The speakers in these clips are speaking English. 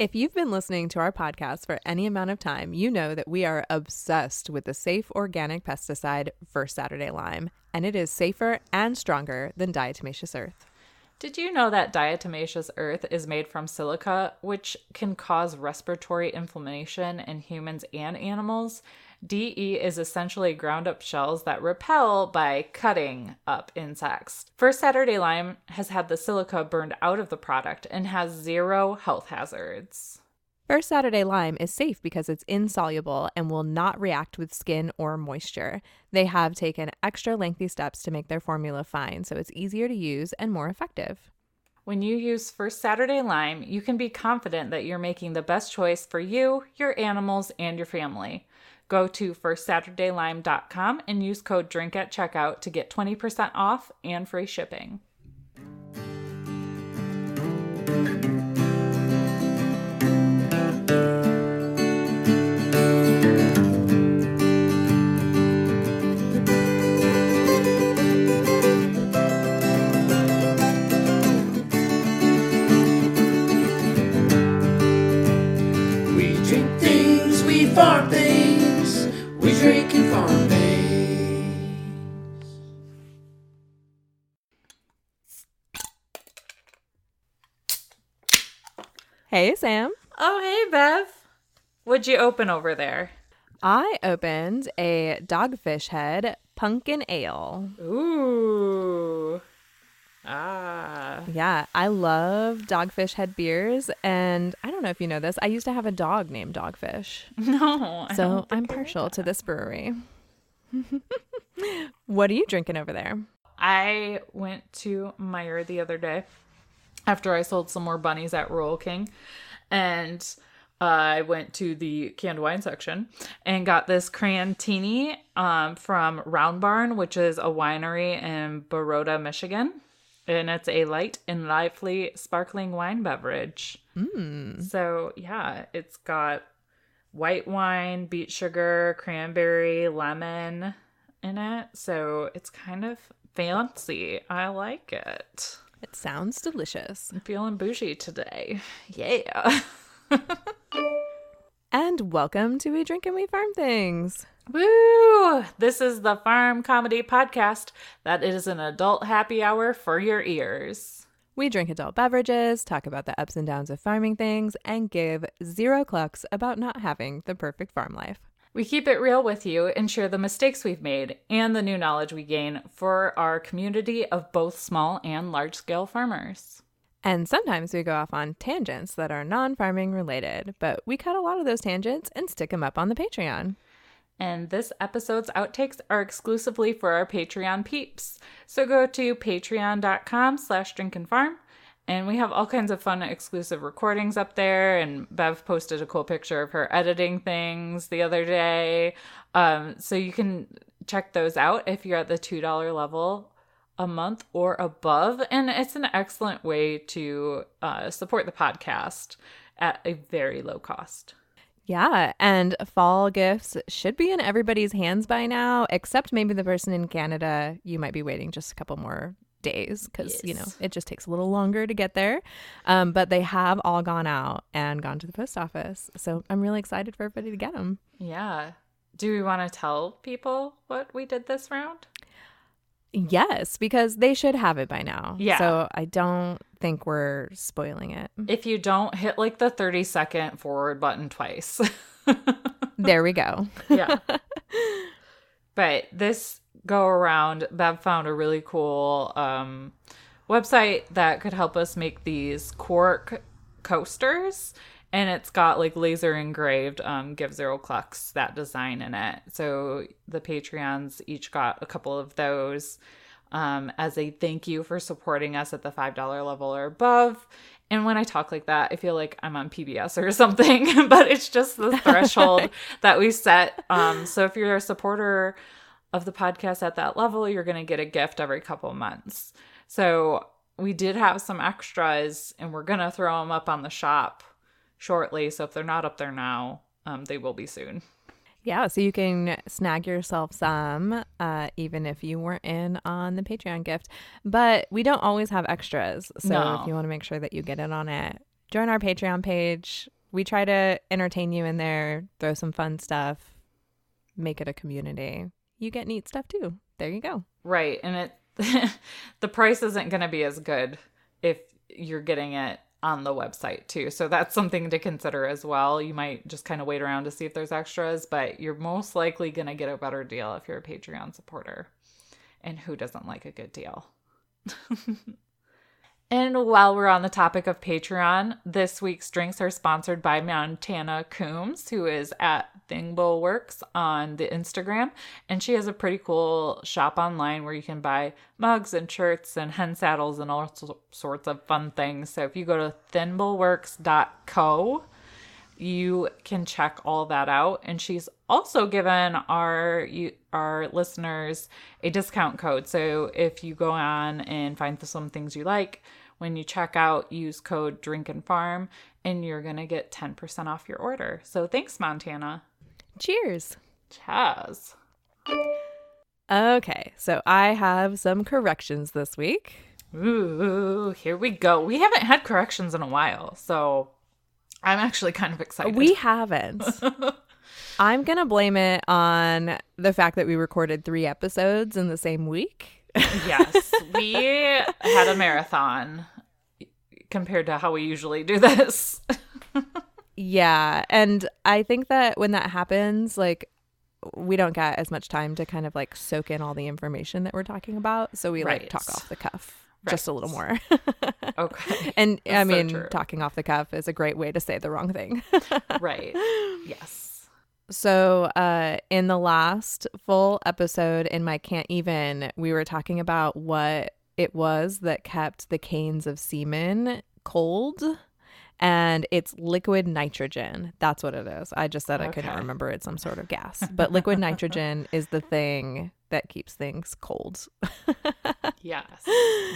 If you've been listening to our podcast for any amount of time, you know that we are obsessed with the safe organic pesticide First Saturday Lime, and it is safer and stronger than diatomaceous earth. Did you know that diatomaceous earth is made from silica, which can cause respiratory inflammation in humans and animals? DE is essentially ground up shells that repel by cutting up insects. First Saturday Lime has had the silica burned out of the product and has zero health hazards. First Saturday Lime is safe because it's insoluble and will not react with skin or moisture. They have taken extra lengthy steps to make their formula fine, so it's easier to use and more effective. When you use First Saturday Lime, you can be confident that you're making the best choice for you, your animals, and your family. Go to firstsaturdaylime.com and use code DRINK at checkout to get 20% off and free shipping. Things, we farm things, we drink and farm things. Hey, Sam. Oh, hey, Bev. What'd you open over there? I opened a Dogfish Head pumpkin ale. Ooh. Ah. Yeah, I love Dogfish Head beers. And I don't know if you know this, I used to have a dog named Dogfish. No. I So I'm partial to this brewery. what are you drinking over there? I went to Meijer the other day after I sold some more bunnies at Royal King, and I went to the canned wine section and got this Crantini um, from Round Barn, which is a winery in Baroda, Michigan. And it's a light and lively sparkling wine beverage. Mm. So, yeah, it's got white wine, beet sugar, cranberry, lemon in it. So it's kind of fancy. I like it. It sounds delicious. I'm feeling bougie today. Yeah. And welcome to We Drink and We Farm Things. Woo! This is the Farm Comedy Podcast that is an adult happy hour for your ears. We drink adult beverages, talk about the ups and downs of farming things, and give zero clucks about not having the perfect farm life. We keep it real with you and share the mistakes we've made and the new knowledge we gain for our community of both small and large scale farmers. And sometimes we go off on tangents that are non farming related, but we cut a lot of those tangents and stick them up on the Patreon. And this episode's outtakes are exclusively for our Patreon peeps. So go to patreon.com slash drinkandfarm and we have all kinds of fun exclusive recordings up there. And Bev posted a cool picture of her editing things the other day. Um, so you can check those out if you're at the $2 level a month or above. And it's an excellent way to uh, support the podcast at a very low cost. Yeah, and fall gifts should be in everybody's hands by now, except maybe the person in Canada. You might be waiting just a couple more days because, you know, it just takes a little longer to get there. Um, but they have all gone out and gone to the post office. So I'm really excited for everybody to get them. Yeah. Do we want to tell people what we did this round? Yes, because they should have it by now. Yeah. So I don't think we're spoiling it. If you don't hit like the 30 second forward button twice. There we go. yeah. but this go around, Bev found a really cool um, website that could help us make these cork coasters. And it's got like laser engraved um, Give Zero Clucks, that design in it. So the Patreons each got a couple of those um, as a thank you for supporting us at the $5 level or above. And when I talk like that, I feel like I'm on PBS or something, but it's just the threshold that we set. Um, so if you're a supporter of the podcast at that level, you're going to get a gift every couple months. So we did have some extras and we're going to throw them up on the shop shortly. So if they're not up there now, um, they will be soon. Yeah, so you can snag yourself some, uh, even if you weren't in on the Patreon gift. But we don't always have extras. So No. if you want to make sure that you get in on it, join our Patreon page. We try to entertain you in there, throw some fun stuff, make it a community. You get neat stuff too. There you go. Right. And it the price isn't going to be as good if you're getting it on the website too. So that's something to consider as well. You might just kind of wait around to see if there's extras, but you're most likely going to get a better deal if you're a Patreon supporter. And who doesn't like a good deal? and while we're on the topic of Patreon, this week's drinks are sponsored by Montana Coombs, who is at Thingbowl on the Instagram. And she has a pretty cool shop online where you can buy mugs and shirts and hen saddles and all sorts of fun things. So if you go to thinbowlworks.co, you can check all that out and she's also given our you, our listeners a discount code so if you go on and find some things you like when you check out use code drink and farm and you're gonna get 10% off your order so thanks montana Cheers. Chaz. Okay, so I have some corrections this week. Ooh, here we go. We haven't had corrections in a while, so I'm actually kind of excited. We haven't. I'm going to blame it on the fact that we recorded three episodes in the same week. Yes, we had a marathon compared to how we usually do this. yeah, and I think that when that happens, like we don't get as much time to kind of like soak in all the information that we're talking about, so we Right. like talk off the cuff Right. just a little more. okay. and I That's so mean, true. talking off the cuff is a great way to say the wrong thing. Right. Yes. So, uh, in the last full episode in my Can't Even, we were talking about what it was that kept the canes of semen cold. And it's liquid nitrogen. That's what it is. I just said I couldn't remember it's some sort of gas. But liquid nitrogen is the thing that keeps things cold. Yes.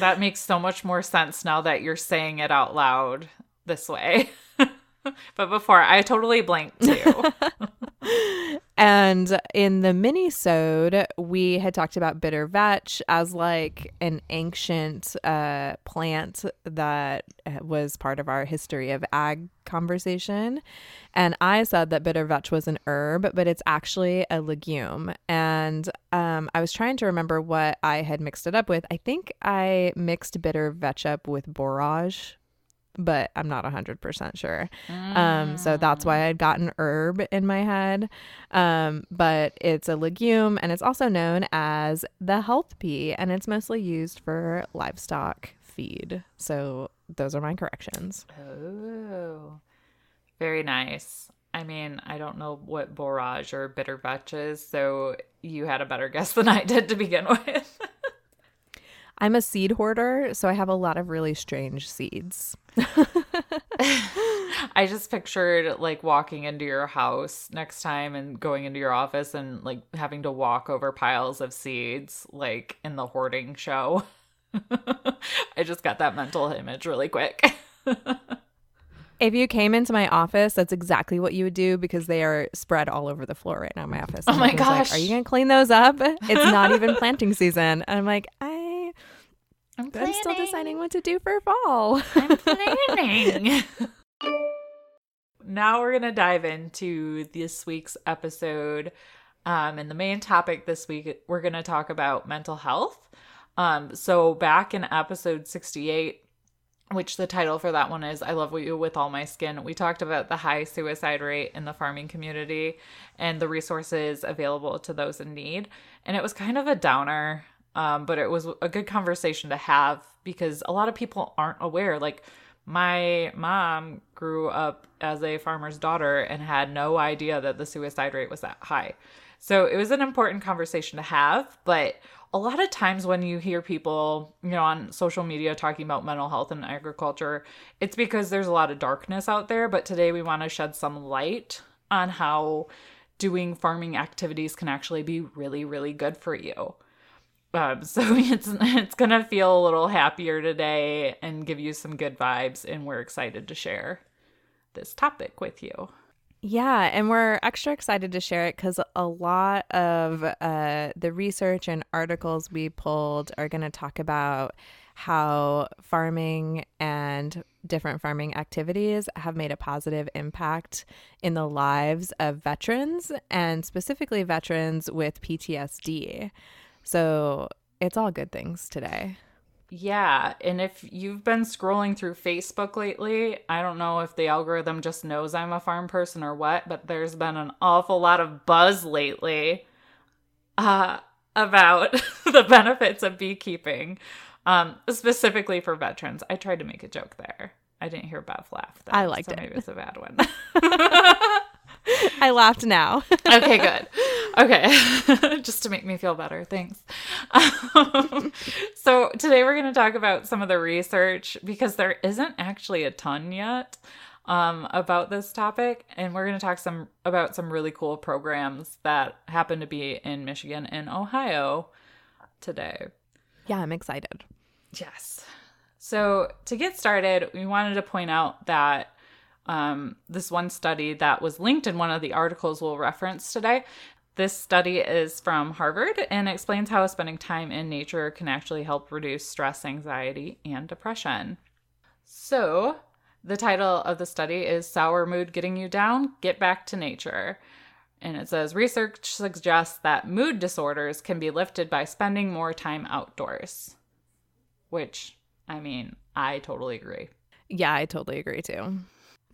That makes so much more sense now that you're saying it out loud this way. but before, I totally blanked too. And in the mini-sode, we had talked about bitter vetch as like an ancient uh, plant that uh, was part of our history of ag conversation. And I said that bitter vetch was an herb, but it's actually a legume. And um, I was trying to remember what I had mixed it up with. I think I mixed bitter vetch up with borage, but I'm not 100% sure. Um, so that's why I'd gotten herb in my head. Um, but it's a legume and it's also known as the health pea and it's mostly used for livestock feed. So those are my corrections. Oh, very nice. I mean, I don't know what borage or bitter vetch is, so you had a better guess than I did to begin with. I'm a seed hoarder, so I have a lot of really strange seeds. I just pictured like walking into your house next time and going into your office and like having to walk over piles of seeds like in the hoarding show. I just got that mental image really quick. If you came into my office, that's exactly what you would do because they are spread all over the floor right now in my office. Oh my Nikki's like, gosh. are you going to clean those up? It's not even planting season. And I'm like, I I'm, I'm still deciding what to do for fall. I'm planning. now we're gonna dive into this week's episode. Um, and the main topic this week, we're gonna talk about mental health. Um, so back in episode 68, which the title for that one is I Love You With All My Skin, we talked about the high suicide rate in the farming community and the resources available to those in need. And it was kind of a downer, um, but it was a good conversation to have because a lot of people aren't aware. Like, my mom grew up as a farmer's daughter and had no idea that the suicide rate was that high. So it was an important conversation to have, but a lot of times when you hear people, you know, on social media talking about mental health and agriculture, it's because there's a lot of darkness out there, but today we want to shed some light on how doing farming activities can actually be really really good for you. Um, so it's it's gonna feel a little happier today and give you some good vibes, and we're excited to share this topic with you. Yeah, and we're extra excited to share it because a lot of uh, the research and articles we pulled are going to talk about how farming and different farming activities have made a positive impact in the lives of veterans and specifically veterans with PTSD. So it's all good things today. Yeah, and if you've been scrolling through Facebook lately, I don't know if the algorithm just knows I'm a farm person or what, but there's been an awful lot of buzz lately uh, about the benefits of beekeeping, um, specifically for veterans. I tried to make a joke there. I didn't hear Bev laugh. Though, I liked so it. Maybe it's a bad one. I laughed now. okay, good. Okay, just to make me feel better. Thanks. Um, so, today we're going to talk about some of the research because there isn't actually a ton yet um, about this topic, and we're going to talk some about some really cool programs that happen to be in Michigan and Ohio today. yeah, I'm excited. Yes. So to get started, we wanted to point out that um, this one study that was linked in one of the articles we'll reference today. This study is from Harvard and explains how spending time in nature can actually help reduce stress, anxiety, and depression. So, the title of the study is Sour Mood Getting You Down? Get Back to Nature. And it says research suggests that mood disorders can be lifted by spending more time outdoors. Which, I mean, I totally agree. Yeah, I totally agree too.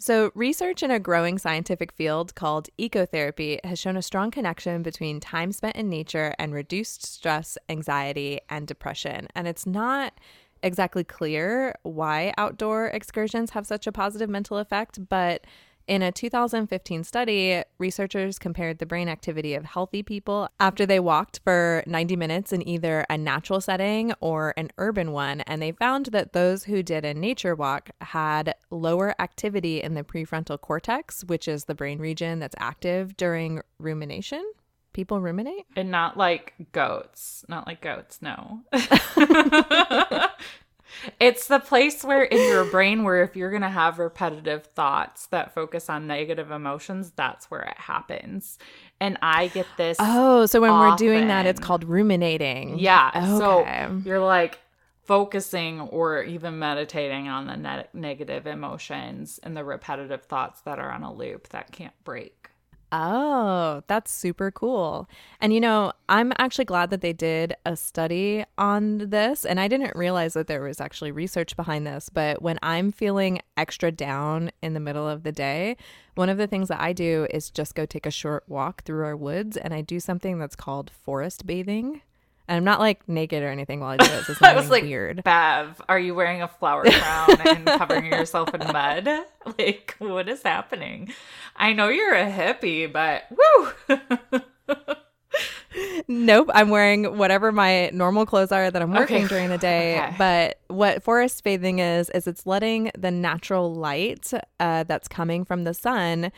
So, research in a growing scientific field called ecotherapy has shown a strong connection between time spent in nature and reduced stress, anxiety, and depression. And it's not exactly clear why outdoor excursions have such a positive mental effect, but in a 2015 study, researchers compared the brain activity of healthy people after they walked for 90 minutes in either a natural setting or an urban one, and they found that those who did a nature walk had lower activity in the prefrontal cortex, which is the brain region that's active during rumination. People ruminate? And not like goats. Not like goats, no. it's the place where in your brain where if you're going to have repetitive thoughts that focus on negative emotions, that's where it happens. And I get this Oh, so when we're doing that, it's called ruminating. Yeah. Okay. So you're like focusing or even meditating on the ne- negative emotions and the repetitive thoughts that are on a loop that can't break. Oh, that's super cool. And you know, I'm actually glad that they did a study on this. And I didn't realize that there was actually research behind this. But when I'm feeling extra down in the middle of the day, one of the things that I do is just go take a short walk through our woods. And I do something that's called forest bathing. And I'm not like naked or anything while I do this. It's I was like, weird. Bev, are you wearing a flower crown and covering yourself in mud? Like, what is happening? I know you're a hippie, but woo! Nope, I'm wearing whatever my normal clothes are that I'm working Okay. during the day. Okay. But what forest bathing is is it's letting the natural light uh, that's coming from the sun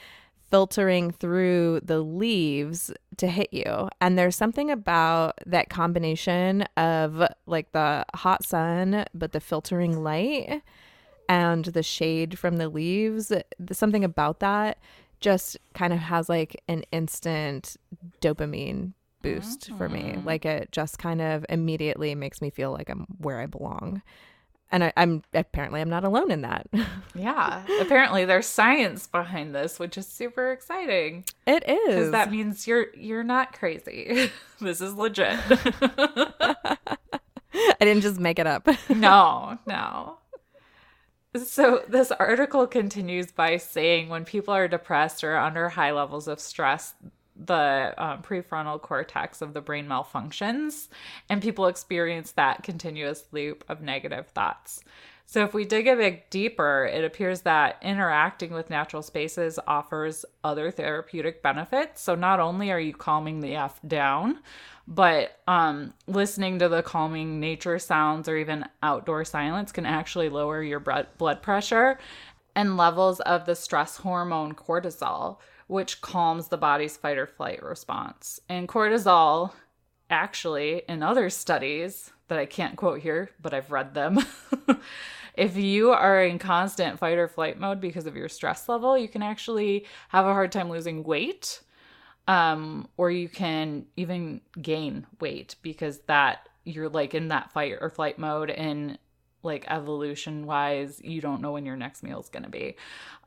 filtering through the leaves to hit you. And there's something about that combination of like the hot sun but the filtering light and the shade from the leaves. Something about that just kind of has like an instant dopamine boost for me. Mm-hmm. Like it just kind of immediately makes me feel like I'm where I belong. And I, I'm apparently I'm not alone in that. yeah, apparently there's science behind this, which is super exciting it is. because that means you're you're not crazy. this is legit. I didn't just make it up. no, no. So this article continues by saying when people are depressed or under high levels of stress, the um, prefrontal cortex of the brain malfunctions, and people experience that continuous loop of negative thoughts. So, if we dig a bit deeper, it appears that interacting with natural spaces offers other therapeutic benefits. So, not only are you calming the F down, but um, listening to the calming nature sounds or even outdoor silence can actually lower your blood blood pressure and levels of the stress hormone cortisol, which calms the body's fight or flight response. And cortisol, actually, in other studies that I can't quote here, but I've read them. if you are in constant fight or flight mode because of your stress level, you can actually have a hard time losing weight um or you can even gain weight because that you're like in that fight or flight mode and like evolution wise you don't know when your next meal is going to be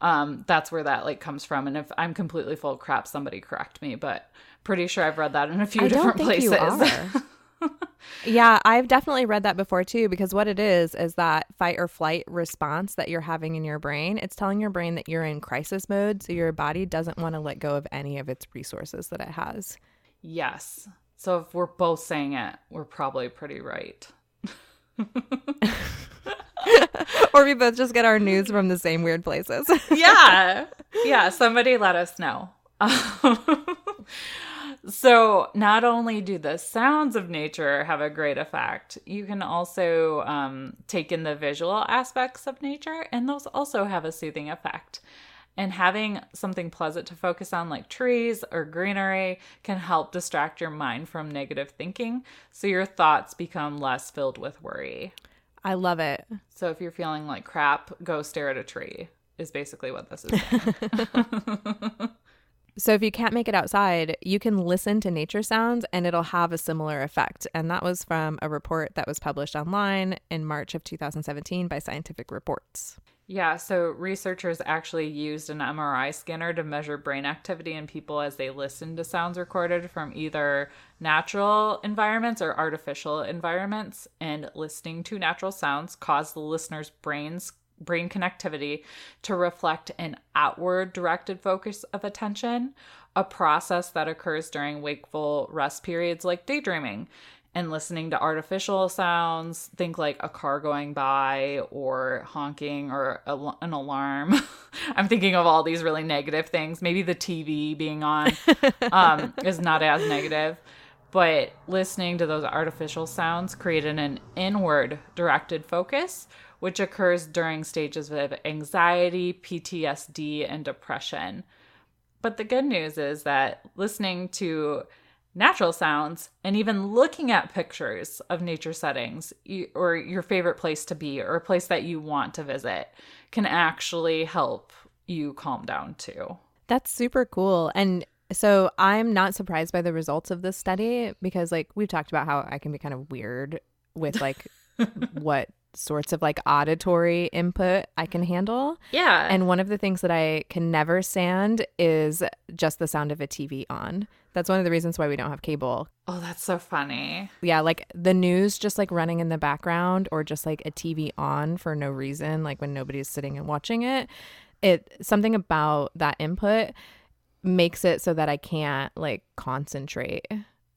um that's where that like comes from and if i'm completely full of crap somebody correct me but pretty sure i've read that in a few I different don't think places you are. yeah, I've definitely read that before too because what it is is that fight or flight response that you're having in your brain. It's telling your brain that you're in crisis mode, so your body doesn't want to let go of any of its resources that it has. yes so if we're both saying it we're probably pretty right or we both just get our news from the same weird places. yeah. Yeah. Somebody let us know. so, not only do the sounds of nature have a great effect, you can also um, take in the visual aspects of nature, and those also have a soothing effect. And having something pleasant to focus on, like trees or greenery, can help distract your mind from negative thinking so your thoughts become less filled with worry. I love it. So if you're feeling like crap, go stare at a tree, is basically what this is. So if you can't make it outside, you can listen to nature sounds and it'll have a similar effect. And that was from a report that was published online in March of 2017 by Scientific Reports. Yeah, so researchers actually used an MRI scanner to measure brain activity in people as they listened to sounds recorded from either natural environments or artificial environments. And listening to natural sounds caused the listener's brains brain connectivity to reflect an outward directed focus of attention, a process that occurs during wakeful rest periods like daydreaming. And listening to artificial sounds, think like a car going by or honking or a, an alarm. I'm thinking of all these really negative things. Maybe the TV being on um, is not as negative but listening to those artificial sounds created an inward directed focus which occurs during stages of anxiety ptsd and depression but the good news is that listening to natural sounds and even looking at pictures of nature settings or your favorite place to be or a place that you want to visit can actually help you calm down too That's super cool. And so I'm not surprised by the results of this study because, like, we've talked about how I can be kind of weird with like what sorts of like auditory input I can handle. yeah And one of the things that I can never stand is just the sound of a TV on. That's one of the reasons why we don't have cable. oh that's so funny Yeah, like the news just like running in the background or just like a TV on for no reason, like when nobody's sitting and watching it. It something about that input makes it so that I can't like concentrate.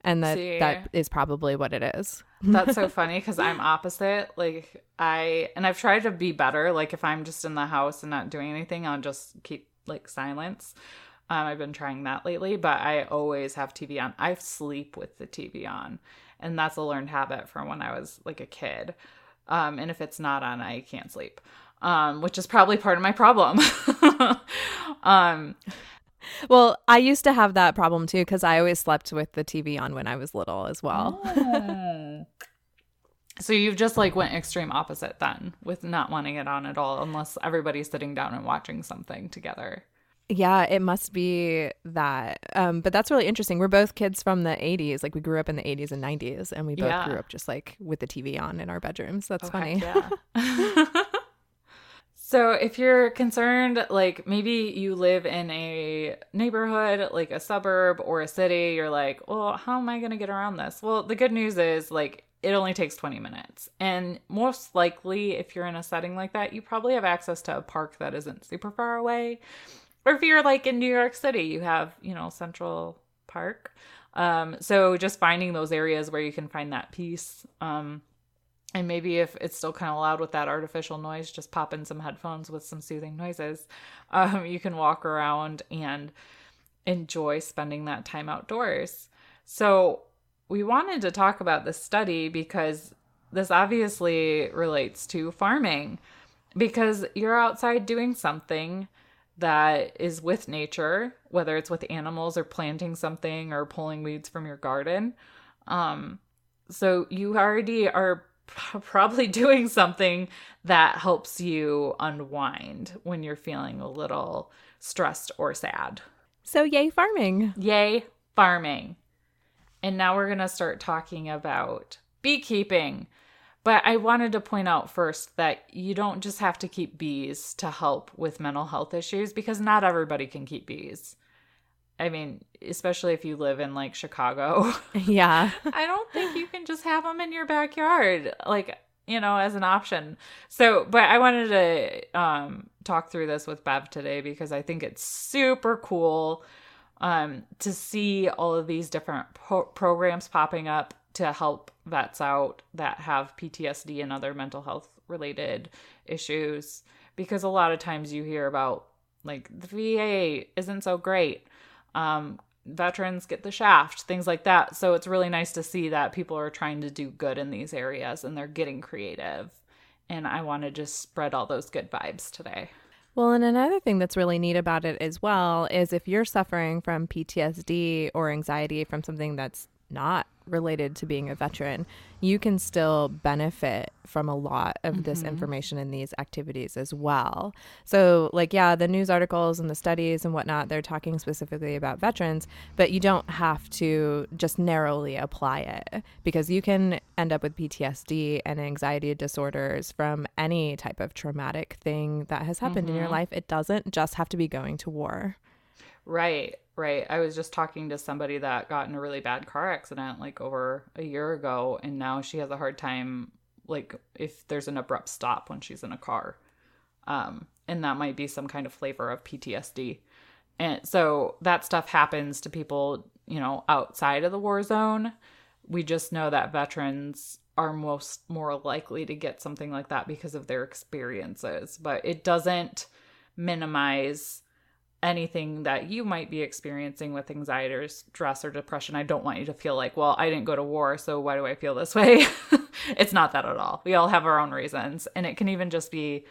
And that See. that is probably what it is. That's so funny because I'm opposite. Like I and I've tried to be better. Like if I'm just in the house and not doing anything, I'll just keep like silence. Um, I've been trying that lately, but I always have TV on. I sleep with the TV on, and that's a learned habit from when I was like a kid. Um, and if it's not on, I can't sleep, um, which is probably part of my problem. um, Well, I used to have that problem too because I always slept with the TV on when I was little as well. So you've just like went extreme opposite then with not wanting it on at all unless everybody's sitting down and watching something together. Yeah, it must be that. Um, but that's really interesting. We're both kids from the 80s. Like we grew up in the 80s and 90s, and we both Yeah. grew up just like with the TV on in our bedrooms. That's Oh, funny. Yeah. so if you're concerned, like maybe you live in a neighborhood, like a suburb or a city, you're like, well, how am I going to get around this? Well, the good news is like it only takes 20 minutes. And most likely, if you're in a setting like that, you probably have access to a park that isn't super far away. Or if you're like in New York City, you have, you know, Central Park. Um, so just finding those areas where you can find that peace. Um, and maybe if it's still kind of loud with that artificial noise, just pop in some headphones with some soothing noises. Um, you can walk around and enjoy spending that time outdoors. So, we wanted to talk about this study because this obviously relates to farming because you're outside doing something that is with nature, whether it's with animals or planting something or pulling weeds from your garden. Um, so you already are p- probably doing something that helps you unwind when you're feeling a little stressed or sad. So, yay, farming. Yay, farming. And now we're going to start talking about beekeeping. But I wanted to point out first that you don't just have to keep bees to help with mental health issues because not everybody can keep bees. I mean, especially if you live in like Chicago. Yeah. I don't think you can just have them in your backyard, like, you know, as an option. So, but I wanted to um, talk through this with Bev today because I think it's super cool um, to see all of these different po- programs popping up to help vets out that have PTSD and other mental health related issues. Because a lot of times you hear about like the VA isn't so great. Um, veterans get the shaft, things like that. So it's really nice to see that people are trying to do good in these areas and they're getting creative. And I want to just spread all those good vibes today. Well, and another thing that's really neat about it as well is if you're suffering from PTSD or anxiety from something that's not related to being a veteran, you can still benefit from a lot of this mm-hmm. information in these activities as well. So, like, yeah, the news articles and the studies and whatnot, they're talking specifically about veterans, but you don't have to just narrowly apply it because you can end up with PTSD and anxiety disorders from any type of traumatic thing that has happened in your mm-hmm. life. It doesn't just have to be going to war. Right, right. I was just talking to somebody that got in a really bad car accident like over a year ago, and now she has a hard time, like, if there's an abrupt stop when she's in a car. Um, and that might be some kind of flavor of PTSD. And so that stuff happens to people, you know, outside of the war zone. We just know that veterans are most more likely to get something like that because of their experiences, but it doesn't minimize anything that you might be experiencing with anxiety or stress or depression. I don't want you to feel like, well, I didn't go to war, so why do I feel this way? it's not that at all. We all have our own reasons, and it can even just be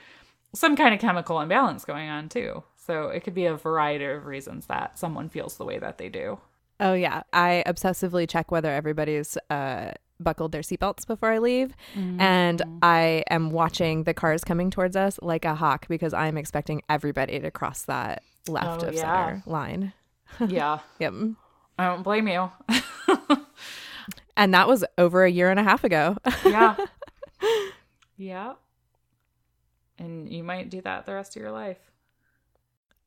some kind of chemical imbalance going on too. So it could be a variety of reasons that someone feels the way that they do. Oh yeah, I obsessively check whether everybody's uh, buckled their seatbelts before I leave, and I am watching the cars coming towards us like a hawk because I'm expecting everybody to cross that left Oh, of yeah. center line. Yeah, Yep, I don't blame you. and that was over a year and a half ago. yeah. yeah. And you might do that the rest of your life.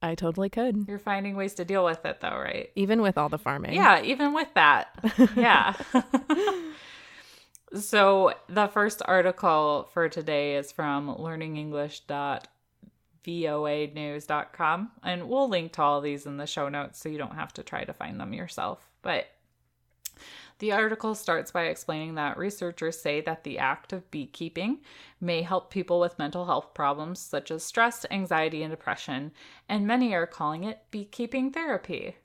I totally could, You're finding ways to deal with it though, right? even with all the farming. Yeah, even with that. yeah. so the first article for today is from learningenglish.voanews.com. And we'll link to all these in the show notes so you don't have to try to find them yourself. But the article starts by explaining that researchers say that the act of beekeeping may help people with mental health problems such as stress, anxiety, and depression, and many are calling it beekeeping therapy.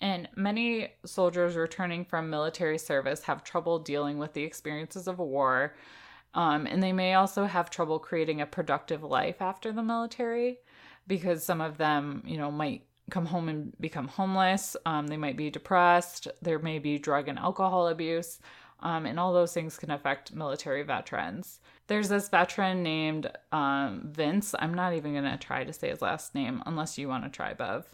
And many soldiers returning from military service have trouble dealing with the experiences of war. Um, and they may also have trouble creating a productive life after the military because some of them, you know, might come home and become homeless. Um, they might be depressed. There may be drug and alcohol abuse. Um, and all those things can affect military veterans. There's this veteran named um, Vince. I'm not even going to try to say his last name unless you want to try, Bev.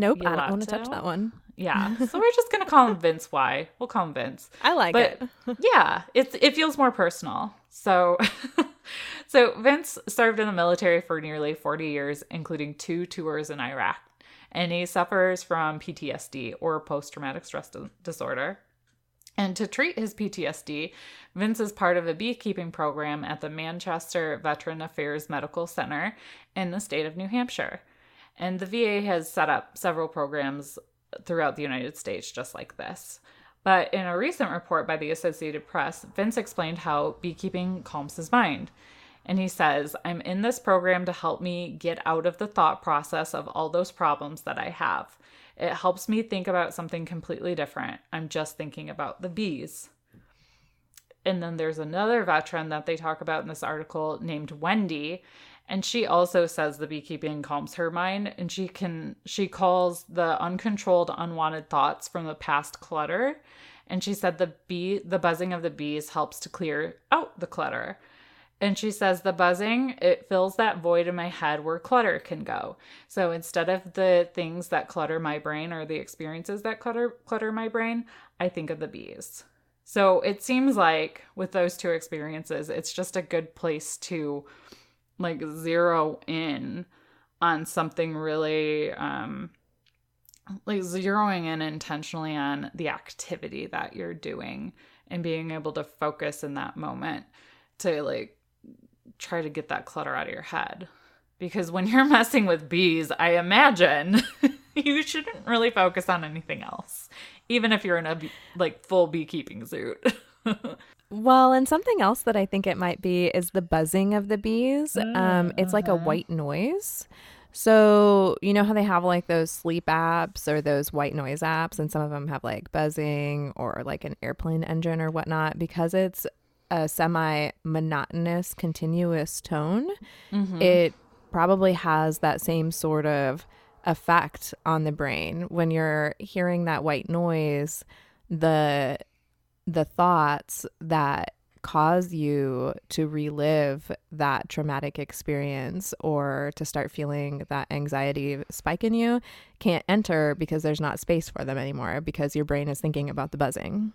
Nope, I don't want to touch that one. Yeah. So we're just gonna call him Vince Y. We'll call him Vince. I like But it. yeah, it's it feels more personal. So so Vince served in the military for nearly 40 years, including two tours in Iraq. And he suffers from PTSD or post traumatic stress di- disorder. And to treat his PTSD, Vince is part of a beekeeping program at the Manchester Veteran Affairs Medical Center in the state of New Hampshire. And the VA has set up several programs throughout the United States just like this. But in a recent report by the Associated Press, Vince explained how beekeeping calms his mind. And he says, I'm in this program to help me get out of the thought process of all those problems that I have. It helps me think about something completely different. I'm just thinking about the bees. And then there's another veteran that they talk about in this article named Wendy. And she also says the beekeeping calms her mind and she can she calls the uncontrolled unwanted thoughts from the past clutter. And she said the bee the buzzing of the bees helps to clear out the clutter. And she says the buzzing, it fills that void in my head where clutter can go. So instead of the things that clutter my brain or the experiences that clutter clutter my brain, I think of the bees. So it seems like with those two experiences, it's just a good place to like zero in on something really um like zeroing in intentionally on the activity that you're doing and being able to focus in that moment to like try to get that clutter out of your head. Because when you're messing with bees, I imagine you shouldn't really focus on anything else, even if you're in a like full beekeeping suit. Well, and something else that I think it might be is the buzzing of the bees. Um, it's like a Uh-huh. white noise. So, you know how they have like those sleep apps or those white noise apps, and some of them have like buzzing or like an airplane engine or whatnot because it's a semi monotonous, continuous tone. It probably has that same sort of effect on the brain when you're hearing that white noise the the thoughts that cause you to relive that traumatic experience or to start feeling that anxiety spike in you can't enter because there's not space for them anymore because your brain is thinking about the buzzing.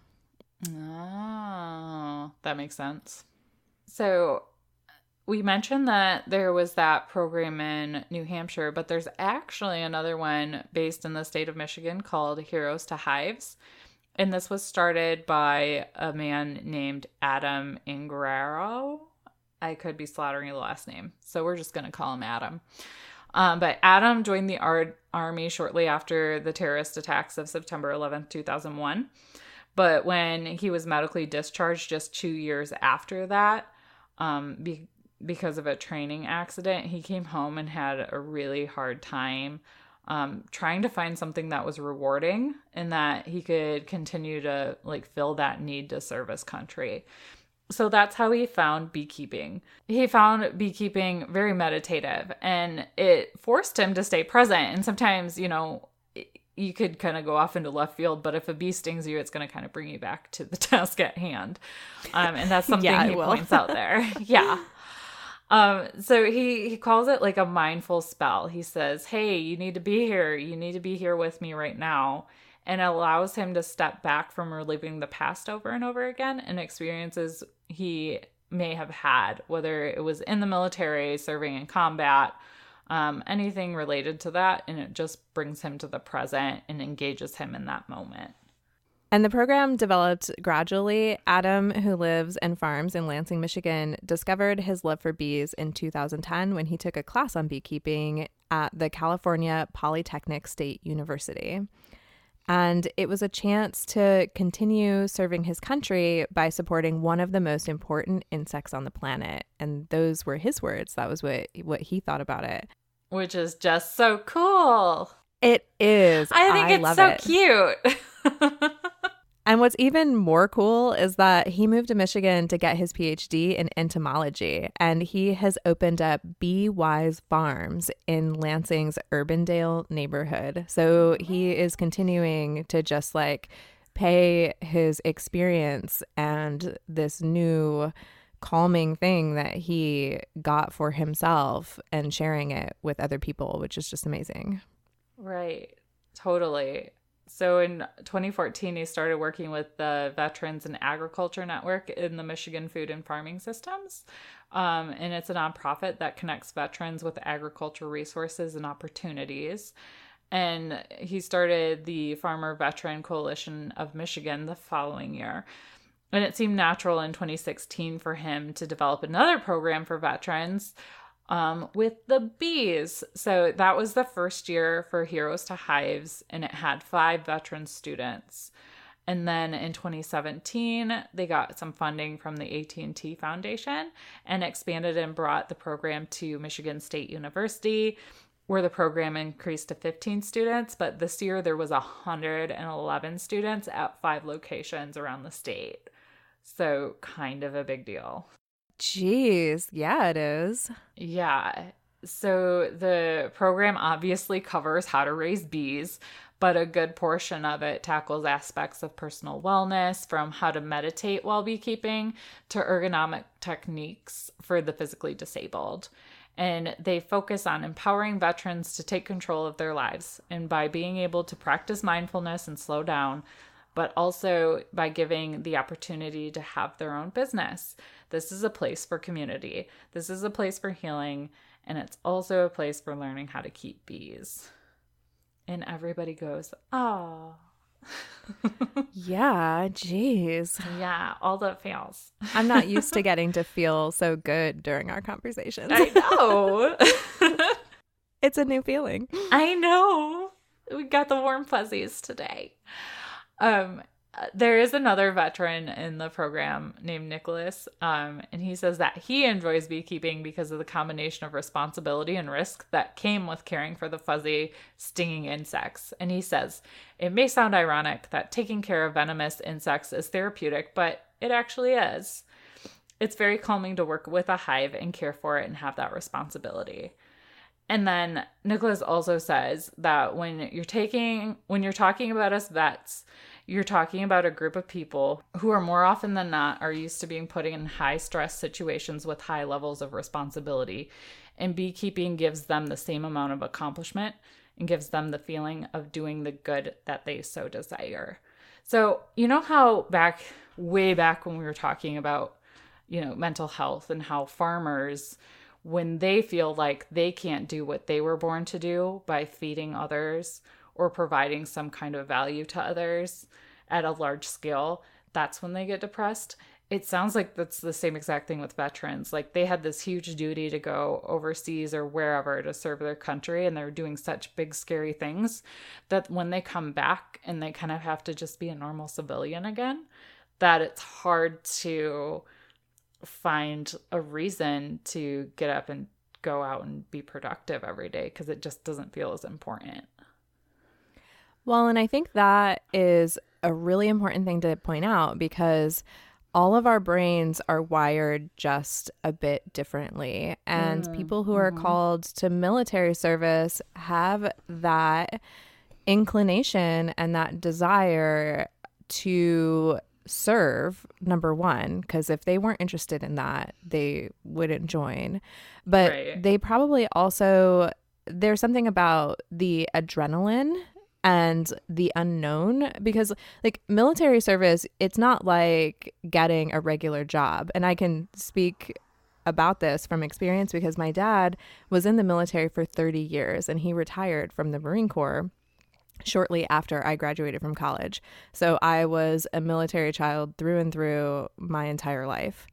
Oh, that makes sense. So we mentioned that there was that program in New Hampshire, but there's actually another one based in the state of Michigan called Heroes to Hives. And this was started by a man named Adam Ingrao. I could be slaughtering the last name, so we're just going to call him Adam. Um, but Adam joined the Ar- army shortly after the terrorist attacks of September 11th, 2001. But when he was medically discharged just two years after that, um, be- because of a training accident, he came home and had a really hard time um, trying to find something that was rewarding and that he could continue to like fill that need to serve his country. So that's how he found beekeeping. He found beekeeping very meditative and it forced him to stay present. And sometimes, you know, you could kind of go off into left field, but if a bee stings you, it's going to kind of bring you back to the task at hand. Um, and that's something Yeah, he will. points out there. yeah. Um, so he he calls it like a mindful spell. He says, "Hey, you need to be here. You need to be here with me right now." And allows him to step back from reliving the past over and over again and experiences he may have had, whether it was in the military, serving in combat, um, anything related to that. And it just brings him to the present and engages him in that moment. And the program developed gradually. Adam, who lives and farms in Lansing, Michigan, discovered his love for bees in 2010 when he took a class on beekeeping at the California Polytechnic State University. And it was a chance to continue serving his country by supporting one of the most important insects on the planet. And those were his words. That was what what he thought about it. Which is just so cool. It is. I think it's love so it. cute. And what's even more cool is that he moved to Michigan to get his PhD in entomology, and he has opened up Bee Wise Farms in Lansing's Urbandale neighborhood. So he is continuing to just like pay his experience and this new calming thing that he got for himself and sharing it with other people, which is just amazing. Right. Totally. So in 2014, he started working with the Veterans and Agriculture Network in the Michigan Food and Farming Systems. Um, and it's a nonprofit that connects veterans with agriculture resources and opportunities. And he started the Farmer Veteran Coalition of Michigan the following year. And it seemed natural in 2016 for him to develop another program for veterans um, with the bees. So that was the first year for Heroes to Hives, and it had five veteran students. And then in 2017, they got some funding from the AT&T Foundation and expanded and brought the program to Michigan State University, where the program increased to 15 students. But this year, there was 111 students at five locations around the state. So kind of a big deal. Jeez, yeah, it is. Yeah. So the program obviously covers how to raise bees, but a good portion of it tackles aspects of personal wellness from how to meditate while beekeeping to ergonomic techniques for the physically disabled. And they focus on empowering veterans to take control of their lives. And by being able to practice mindfulness and slow down, but also by giving the opportunity to have their own business. This is a place for community, this is a place for healing, and it's also a place for learning how to keep bees. And everybody goes, oh. yeah, jeez. Yeah, all the fails. I'm not used to getting to feel so good during our conversations. I know. it's a new feeling. I know. We got the warm fuzzies today. Um, there is another veteran in the program named Nicholas, um, and he says that he enjoys beekeeping because of the combination of responsibility and risk that came with caring for the fuzzy, stinging insects. And he says, It may sound ironic that taking care of venomous insects is therapeutic, but it actually is. It's very calming to work with a hive and care for it and have that responsibility. And then Nicholas also says that when you're taking when you're talking about us vets, you're talking about a group of people who are more often than not are used to being put in high stress situations with high levels of responsibility. And beekeeping gives them the same amount of accomplishment and gives them the feeling of doing the good that they so desire. So, you know how back way back when we were talking about, you know, mental health and how farmers when they feel like they can't do what they were born to do by feeding others or providing some kind of value to others at a large scale, that's when they get depressed. It sounds like that's the same exact thing with veterans. Like they had this huge duty to go overseas or wherever to serve their country, and they're doing such big, scary things that when they come back and they kind of have to just be a normal civilian again, that it's hard to find a reason to get up and go out and be productive every day because it just doesn't feel as important. Well, and I think that is a really important thing to point out because all of our brains are wired just a bit differently. And mm, people who are mm-hmm. called to military service have that inclination and that desire to serve number one because if they weren't interested in that they wouldn't join but right. they probably also there's something about the adrenaline and the unknown because like military service it's not like getting a regular job and i can speak about this from experience because my dad was in the military for 30 years and he retired from the marine corps shortly after I graduated from college. So I was a military child through and through my entire life.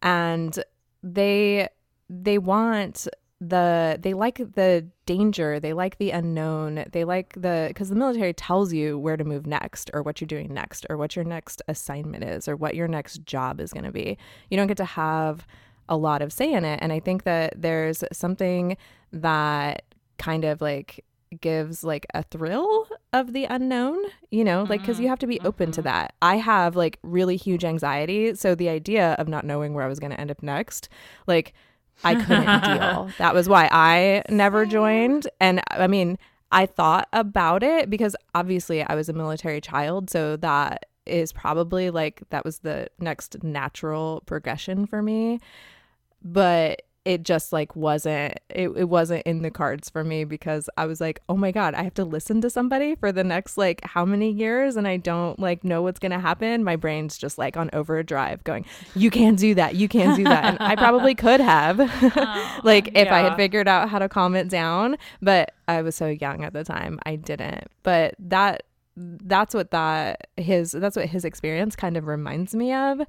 And they they want the they like the danger they like the unknown they like the because the military tells you where to move next or what you're doing next or what your next assignment is or what your next job is going to be you don't get to have a lot of say in it and i think that there's something that kind of like gives like a thrill of the unknown, you know, like because you mm-hmm. have to be open to mm-hmm. that. I have like really huge anxiety. So the idea of not knowing where I was going to end up next, like I couldn't deal. That was why I never joined. And I mean, I thought about it because obviously I was a military child. So that is probably like that was the next natural progression for me. But it just like wasn't it, it wasn't in the cards for me because i was like oh my god i have to listen to somebody for the next like how many years? And i don't like know what's gonna happen. My brain's just like on overdrive going you can't do that. You can't do that. And i probably could have. Oh, like if yeah. i had figured out how to calm it down but i was so young at the time i didn't. But that that's what that his that's what his experience kind of reminds me of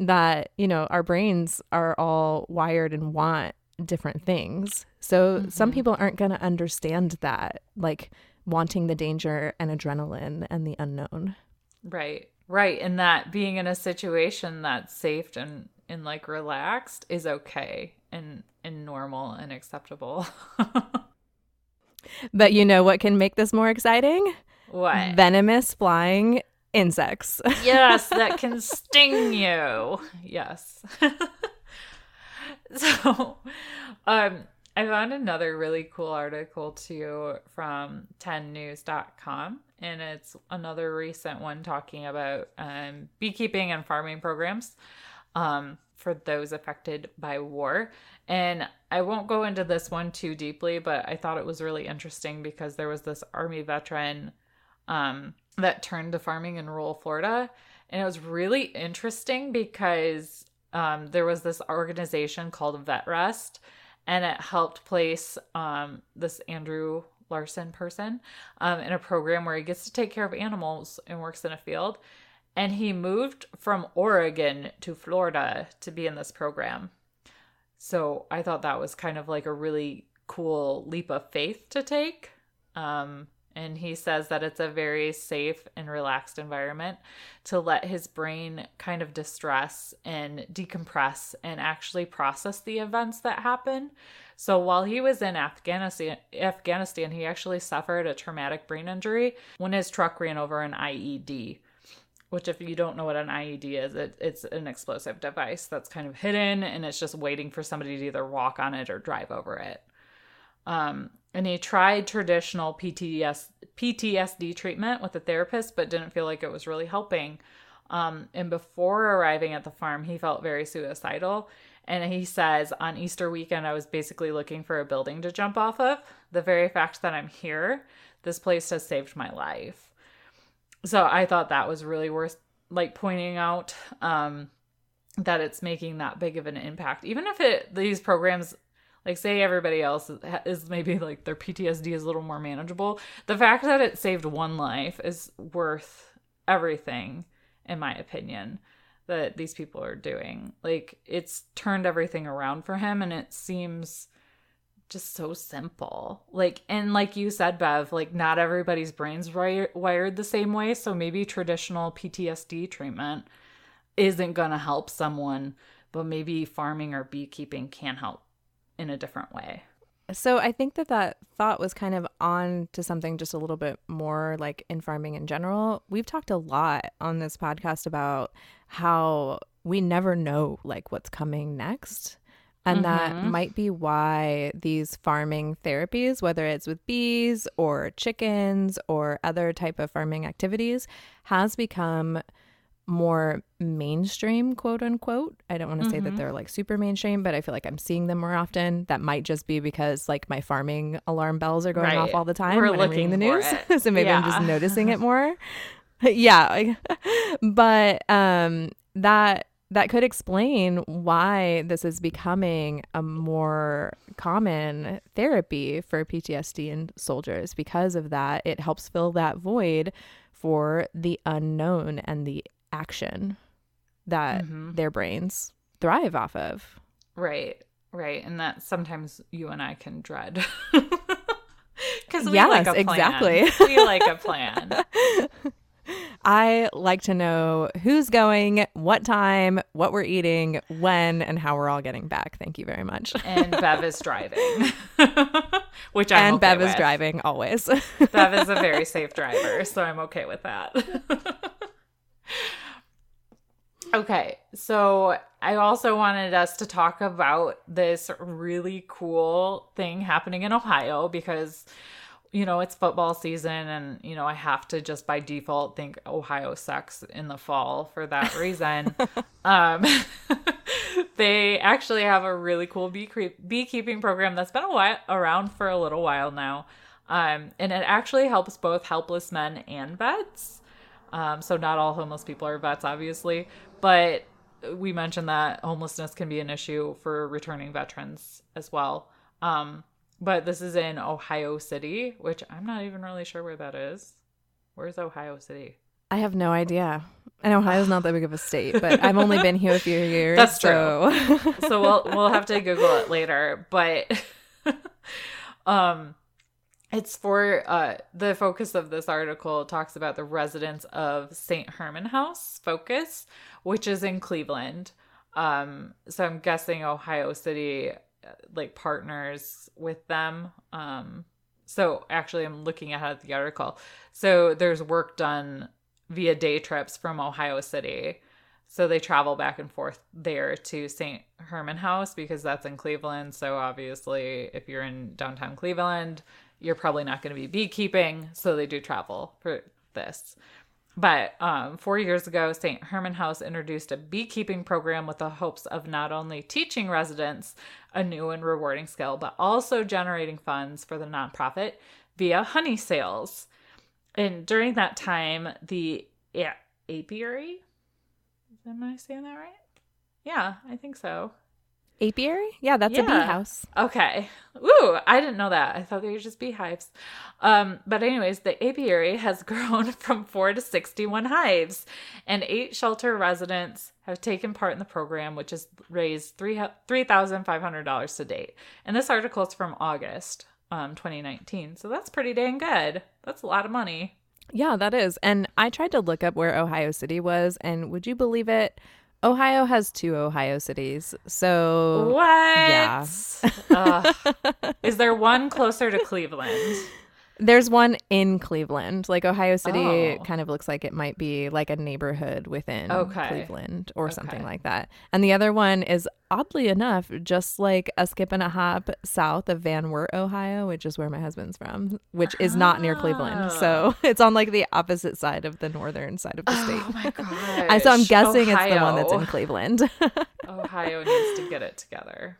that you know our brains are all wired and want different things so mm-hmm. some people aren't going to understand that like wanting the danger and adrenaline and the unknown right right and that being in a situation that's safe and and like relaxed is okay and and normal and acceptable but you know what can make this more exciting what? Venomous flying insects. yes, that can sting you. Yes. so, um, I found another really cool article too from 10news.com, and it's another recent one talking about um, beekeeping and farming programs um, for those affected by war. And I won't go into this one too deeply, but I thought it was really interesting because there was this Army veteran um, that turned to farming in rural Florida. And it was really interesting because um, there was this organization called Vet Rest, and it helped place um, this Andrew Larson person um, in a program where he gets to take care of animals and works in a field. And he moved from Oregon to Florida to be in this program. So I thought that was kind of like a really cool leap of faith to take. Um, and he says that it's a very safe and relaxed environment to let his brain kind of distress and decompress and actually process the events that happen. So while he was in Afghanistan, Afghanistan, he actually suffered a traumatic brain injury when his truck ran over an IED. Which, if you don't know what an IED is, it, it's an explosive device that's kind of hidden and it's just waiting for somebody to either walk on it or drive over it. Um, and he tried traditional PTS, PTSD treatment with a therapist, but didn't feel like it was really helping. Um, and before arriving at the farm, he felt very suicidal. And he says, on Easter weekend, I was basically looking for a building to jump off of. The very fact that I'm here, this place has saved my life. So I thought that was really worth like pointing out um, that it's making that big of an impact. Even if it these programs like say everybody else is maybe like their PTSD is a little more manageable. The fact that it saved one life is worth everything in my opinion that these people are doing. Like it's turned everything around for him and it seems just so simple. Like and like you said Bev, like not everybody's brains wi- wired the same way, so maybe traditional PTSD treatment isn't going to help someone, but maybe farming or beekeeping can help in a different way. So I think that that thought was kind of on to something just a little bit more like in farming in general. We've talked a lot on this podcast about how we never know like what's coming next. And mm-hmm. that might be why these farming therapies, whether it's with bees or chickens or other type of farming activities, has become more mainstream, quote unquote. I don't want to mm-hmm. say that mm-hmm. they're like super mainstream, but I feel like I'm seeing them more often. That might just be because like my farming alarm bells are going right. off all the time We're when I'm reading the news. so maybe yeah. I'm just noticing it more. yeah. but um that that could explain why this is becoming a more common therapy for PTSD in soldiers because of that it helps fill that void for the unknown and the action that mm-hmm. their brains thrive off of. Right, right. And that sometimes you and I can dread. Because we yes, like a plan. exactly. we like a plan. I like to know who's going, what time, what we're eating, when, and how we're all getting back. Thank you very much. and Bev is driving, which I'm and okay Bev with. is driving always. Bev is a very safe driver, so I'm okay with that. Okay, so I also wanted us to talk about this really cool thing happening in Ohio because, you know, it's football season and, you know, I have to just by default think Ohio sucks in the fall for that reason. um, they actually have a really cool bee beekeeping program that's been a while, around for a little while now. Um, and it actually helps both helpless men and vets. Um, so not all homeless people are vets, obviously, but we mentioned that homelessness can be an issue for returning veterans as well. Um, but this is in Ohio City, which I'm not even really sure where that is. Where's Ohio City? I have no idea. And Ohio's not that big of a state, but I've only been here a few years. That's true. So, so we'll we'll have to Google it later. But um it's for uh, the focus of this article talks about the residents of St. Herman House Focus, which is in Cleveland. Um, so I'm guessing Ohio City uh, like partners with them. Um, so actually, I'm looking at the article. So there's work done via day trips from Ohio City. So they travel back and forth there to St. Herman House because that's in Cleveland. So obviously, if you're in downtown Cleveland, you're probably not going to be beekeeping, so they do travel for this. But um, four years ago, St. Herman House introduced a beekeeping program with the hopes of not only teaching residents a new and rewarding skill, but also generating funds for the nonprofit via honey sales. and during that time, the yeah, apiary. Am I saying that right? Yeah, I think so. Apiary? Yeah, that's a bee house. Okay. Ooh, I didn't know that. I thought they were just beehives. Um, but anyways, the apiary has grown from four to sixty-one hives, and eight shelter residents have taken part in the program, which has raised three three thousand five hundred dollars to date. And this article is from August, um, twenty nineteen. So that's pretty dang good. That's a lot of money. Yeah, that is. And I tried to look up where Ohio City was, and would you believe it? Ohio has two Ohio cities. So What? yeah. Is there one closer to Cleveland? There's one in Cleveland. Like Ohio City Oh. kind of looks like it might be like a neighborhood within Okay. Cleveland or something like that. And the other one is oddly enough just like a skip and a hop south of Van Wert, Ohio, which is where my husband's from, which is not near Cleveland. So ah. it's on like the opposite side of the northern side of the oh state. Oh my god! I so I'm guessing it's the one that's in Cleveland. Ohio needs to get it together.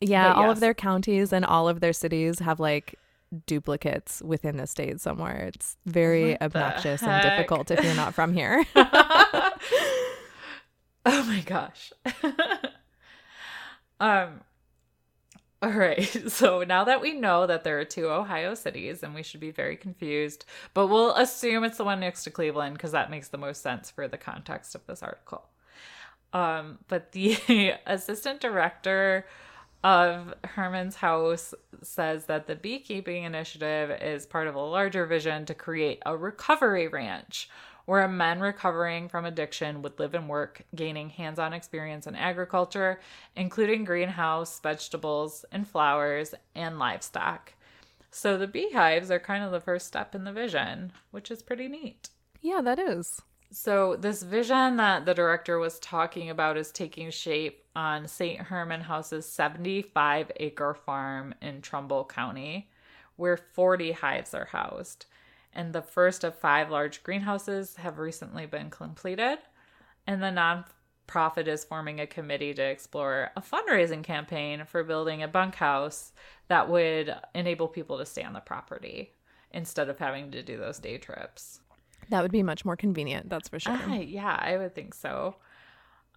yeah, But all yes. of their counties and all of their cities have like duplicates within the state somewhere. It's very What obnoxious and difficult if you're not from here. oh my gosh. um all right. So now that we know that there are two Ohio cities and we should be very confused, but we'll assume it's the one next to Cleveland because that makes the most sense for the context of this article. Um, but the assistant director of Herman's House says that the beekeeping initiative is part of a larger vision to create a recovery ranch where men recovering from addiction would live and work, gaining hands on experience in agriculture, including greenhouse, vegetables, and flowers, and livestock. So the beehives are kind of the first step in the vision, which is pretty neat. yeah, that is. So, this vision that the director was talking about is taking shape on St. Herman House's 75 acre farm in Trumbull County, where 40 hives are housed. And the first of five large greenhouses have recently been completed. And the nonprofit is forming a committee to explore a fundraising campaign for building a bunkhouse that would enable people to stay on the property instead of having to do those day trips. That would be much more convenient, that's for sure. Ah, yeah, I would think so.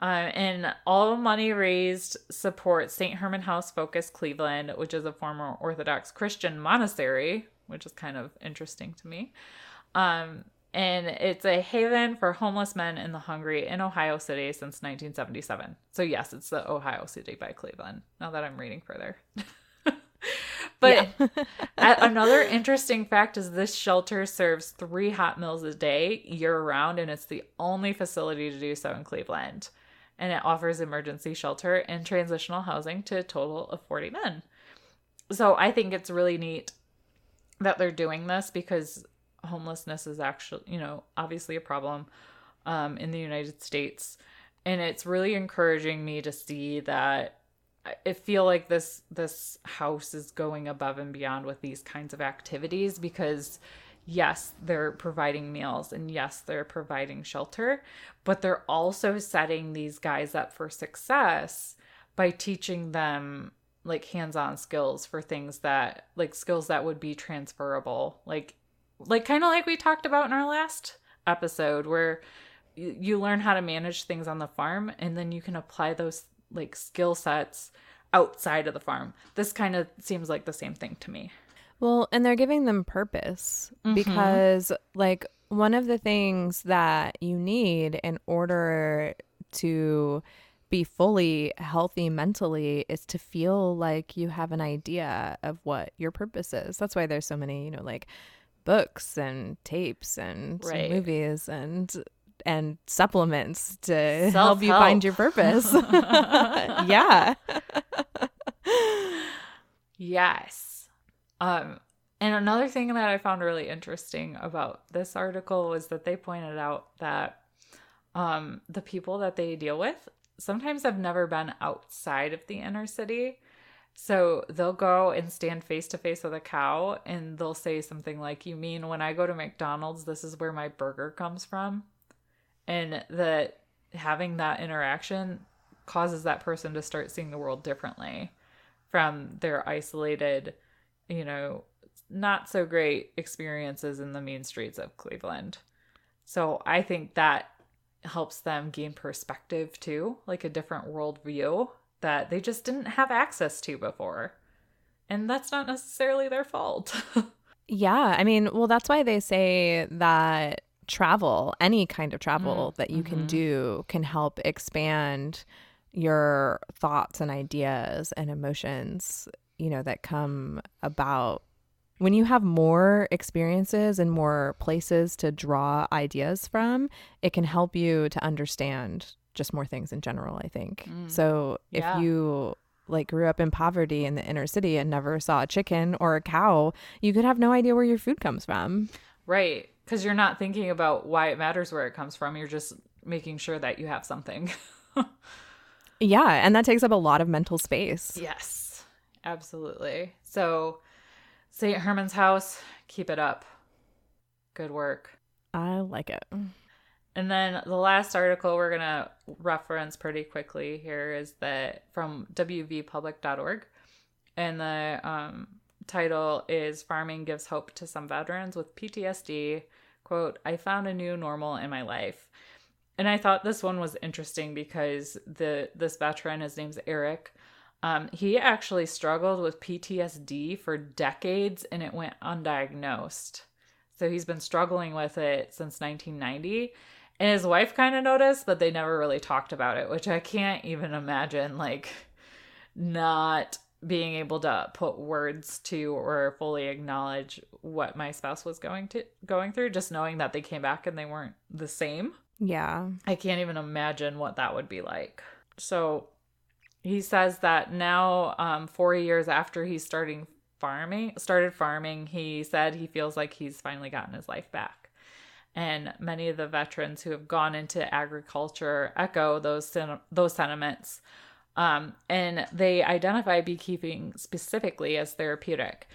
Uh, and all money raised supports St. Herman House Focus Cleveland, which is a former Orthodox Christian monastery, which is kind of interesting to me. Um, and it's a haven for homeless men and the hungry in Ohio City since 1977. So, yes, it's the Ohio City by Cleveland, now that I'm reading further. but a- another interesting fact is this shelter serves three hot meals a day year round, and it's the only facility to do so in Cleveland. And it offers emergency shelter and transitional housing to a total of 40 men. So I think it's really neat that they're doing this because homelessness is actually, you know, obviously a problem um, in the United States. And it's really encouraging me to see that I- feel like this this house is going above and beyond with these kinds of activities because yes, they're providing meals and yes, they're providing shelter, but they're also setting these guys up for success by teaching them like hands-on skills for things that like skills that would be transferable. Like like kind of like we talked about in our last episode where you learn how to manage things on the farm and then you can apply those like skill sets outside of the farm. This kind of seems like the same thing to me. Well, and they're giving them purpose mm-hmm. because, like, one of the things that you need in order to be fully healthy mentally is to feel like you have an idea of what your purpose is. That's why there's so many, you know, like books and tapes and Right. movies and and supplements to help you find your purpose. yeah. Yes. Um and another thing that I found really interesting about this article was that they pointed out that um the people that they deal with sometimes have never been outside of the inner city. So they'll go and stand face to face with a cow and they'll say something like, You mean when I go to McDonald's, this is where my burger comes from? And that having that interaction causes that person to start seeing the world differently from their isolated, you know, not so great experiences in the mean streets of Cleveland. So I think that helps them gain perspective too, like a different worldview that they just didn't have access to before. And that's not necessarily their fault. Yeah, I mean, well, that's why they say that travel, any kind of travel mm, that you can mm-hmm. do, can help expand your thoughts and ideas and emotions, you know, that come about when you have more experiences and more places to draw ideas from, it can help you to understand just more things in general, I think. Mm, so Yeah. if you like grew up in poverty in the inner city and never saw a chicken or a cow, you could have no idea where your food comes from. right. Because you're not thinking about why it matters where it comes from. You're just making sure that you have something. Yeah, and that takes up a lot of mental space. yes, absolutely. So, St. Herman's House, keep it up. Good work. I like it. And then the last article we're going to reference pretty quickly here is that from wvpublic.org. And the um, title is Farming Gives Hope to Some Veterans with PTSD. Quote, I found a new normal in my life. And I thought this one was interesting because the this veteran, his name's Eric, um, he actually struggled with PTSD for decades and it went undiagnosed. So he's been struggling with it since 1990. And his wife kind of noticed, but they never really talked about it, which I can't even imagine like not being able to put words to or fully acknowledge what my spouse was going to going through just knowing that they came back and they weren't the same. Yeah. I can't even imagine what that would be like. So he says that now, um, four years after he's starting farming, started farming, he said he feels like he's finally gotten his life back. And many of the veterans who have gone into agriculture echo those sen- those sentiments. Um, and they identify beekeeping specifically as therapeutic.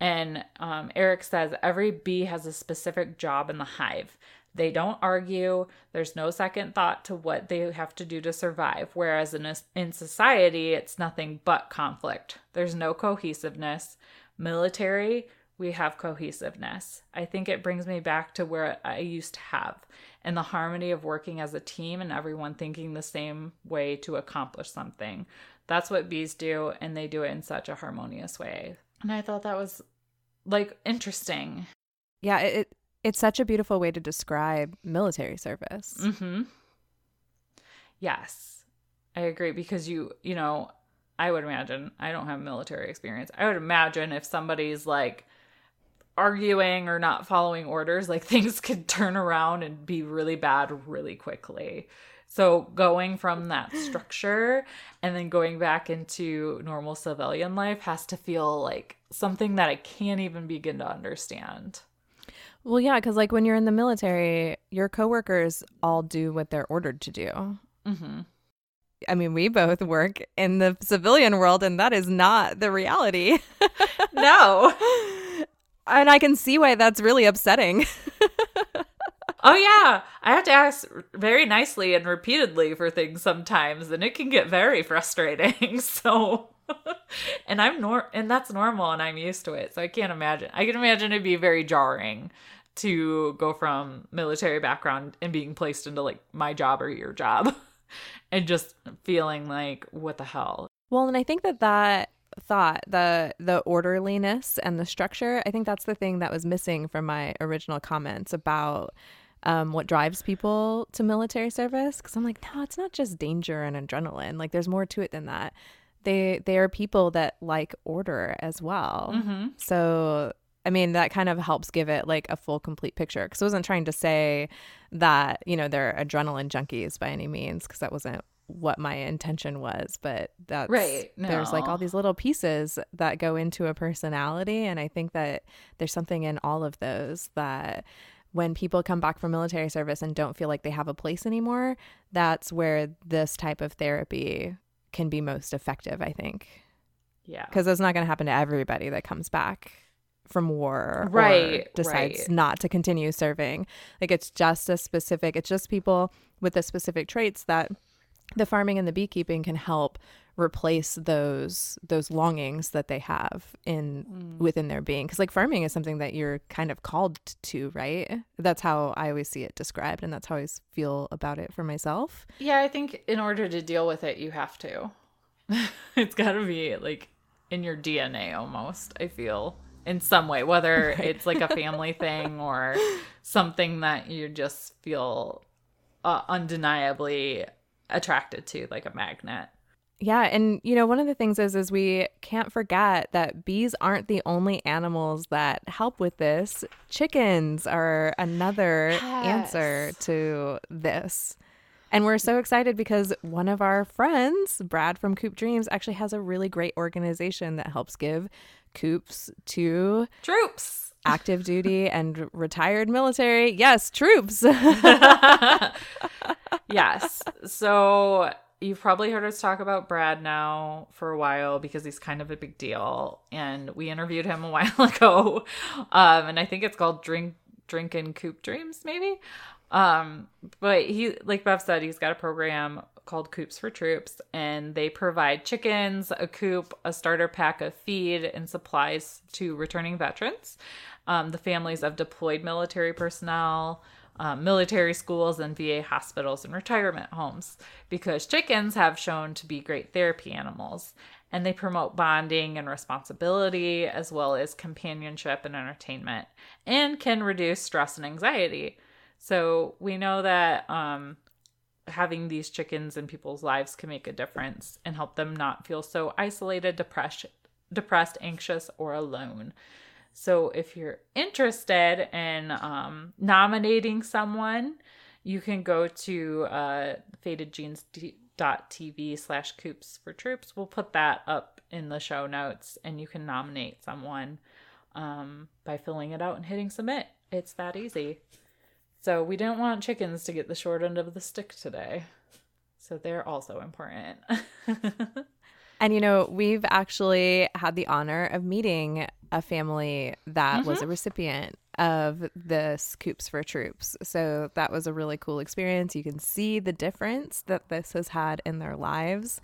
And um, Eric says every bee has a specific job in the hive. They don't argue. There's no second thought to what they have to do to survive. Whereas in, a, in society, it's nothing but conflict. There's no cohesiveness. Military, we have cohesiveness. I think it brings me back to where I used to have and the harmony of working as a team and everyone thinking the same way to accomplish something. That's what bees do, and they do it in such a harmonious way. And I thought that was like interesting. Yeah, it, it it's such a beautiful way to describe military service. Mm-hmm. Yes, I agree because you, you know, I would imagine I don't have military experience. I would imagine if somebody's like arguing or not following orders, like things could turn around and be really bad really quickly. So going from that structure and then going back into normal civilian life has to feel like something that I can't even begin to understand. Well, yeah, because like when you're in the military, your coworkers all do what they're ordered to do. Mm-hmm. I mean, we both work in the civilian world, and that is not the reality. No. and I can see why that's really upsetting. Oh yeah, I have to ask very nicely and repeatedly for things sometimes, and it can get very frustrating. So, and I'm nor and that's normal, and I'm used to it. So I can't imagine. I can imagine it'd be very jarring to go from military background and being placed into like my job or your job, and just feeling like what the hell. Well, and I think that that thought the the orderliness and the structure i think that's the thing that was missing from my original comments about um, what drives people to military service because i'm like no it's not just danger and adrenaline like there's more to it than that they they are people that like order as well Mm-hmm. so I mean, that kind of helps give it like a full, complete picture. Because I wasn't trying to say that, you know, they're adrenaline junkies by any means, because that wasn't what my intention was. But that's Right, There's like all these little pieces that go into a personality. And I think that there's something in all of those that when people come back from military service and don't feel like they have a place anymore, that's where this type of therapy can be most effective, I think Yeah. because it's not going to happen to everybody that comes back from war or Right, decides right. not to continue serving like it's just a specific it's just people with the specific traits that the farming and the beekeeping can help replace those those longings that they have in Mm. within their being because like farming is something that you're kind of called to right that's how i always see it described and that's how i feel about it for myself Yeah, I think in order to deal with it, you have to. it's got to be like in your DNA almost, I feel, in some way, whether it's like a family thing or something that you just feel uh, undeniably attracted to, like a magnet. Yeah, and you know, one of the things is is we can't forget that bees aren't the only animals that help with this. Chickens are another answer to this. And we're so excited because one of our friends, Brad from Coop Dreams, actually has a really great organization that helps give coops to Troops. active duty and retired military. Yes, troops. yes. So you've probably heard us talk about Brad now for a while because he's kind of a big deal. And we interviewed him a while ago. Um, and I think it's called Drink Drink and Coop Dreams, maybe. Um, but he like Bev said, he's got a program called Coops for Troops, and they provide chickens, a coop, a starter pack of feed, and supplies to returning veterans, um, the families of deployed military personnel, um, military schools, and VA hospitals and retirement homes, because chickens have shown to be great therapy animals. And they promote bonding and responsibility, as well as companionship and entertainment, and can reduce stress and anxiety. So we know that um, having these chickens in people's lives can make a difference and help them not feel so isolated, depressed, depressed, anxious, or alone. So if you're interested in um, nominating someone, you can go to uh, fatedjeans.tv slash coops for troops. We'll put that up in the show notes and you can nominate someone um, by filling it out and hitting submit. It's that easy. So we didn't want chickens to get the short end of the stick today. So they're also important. And you know, we've actually had the honor of meeting a family that was a mm-hmm. recipient of this Coops for Troops. So that was a really cool experience. You can see the difference that this has had in their lives.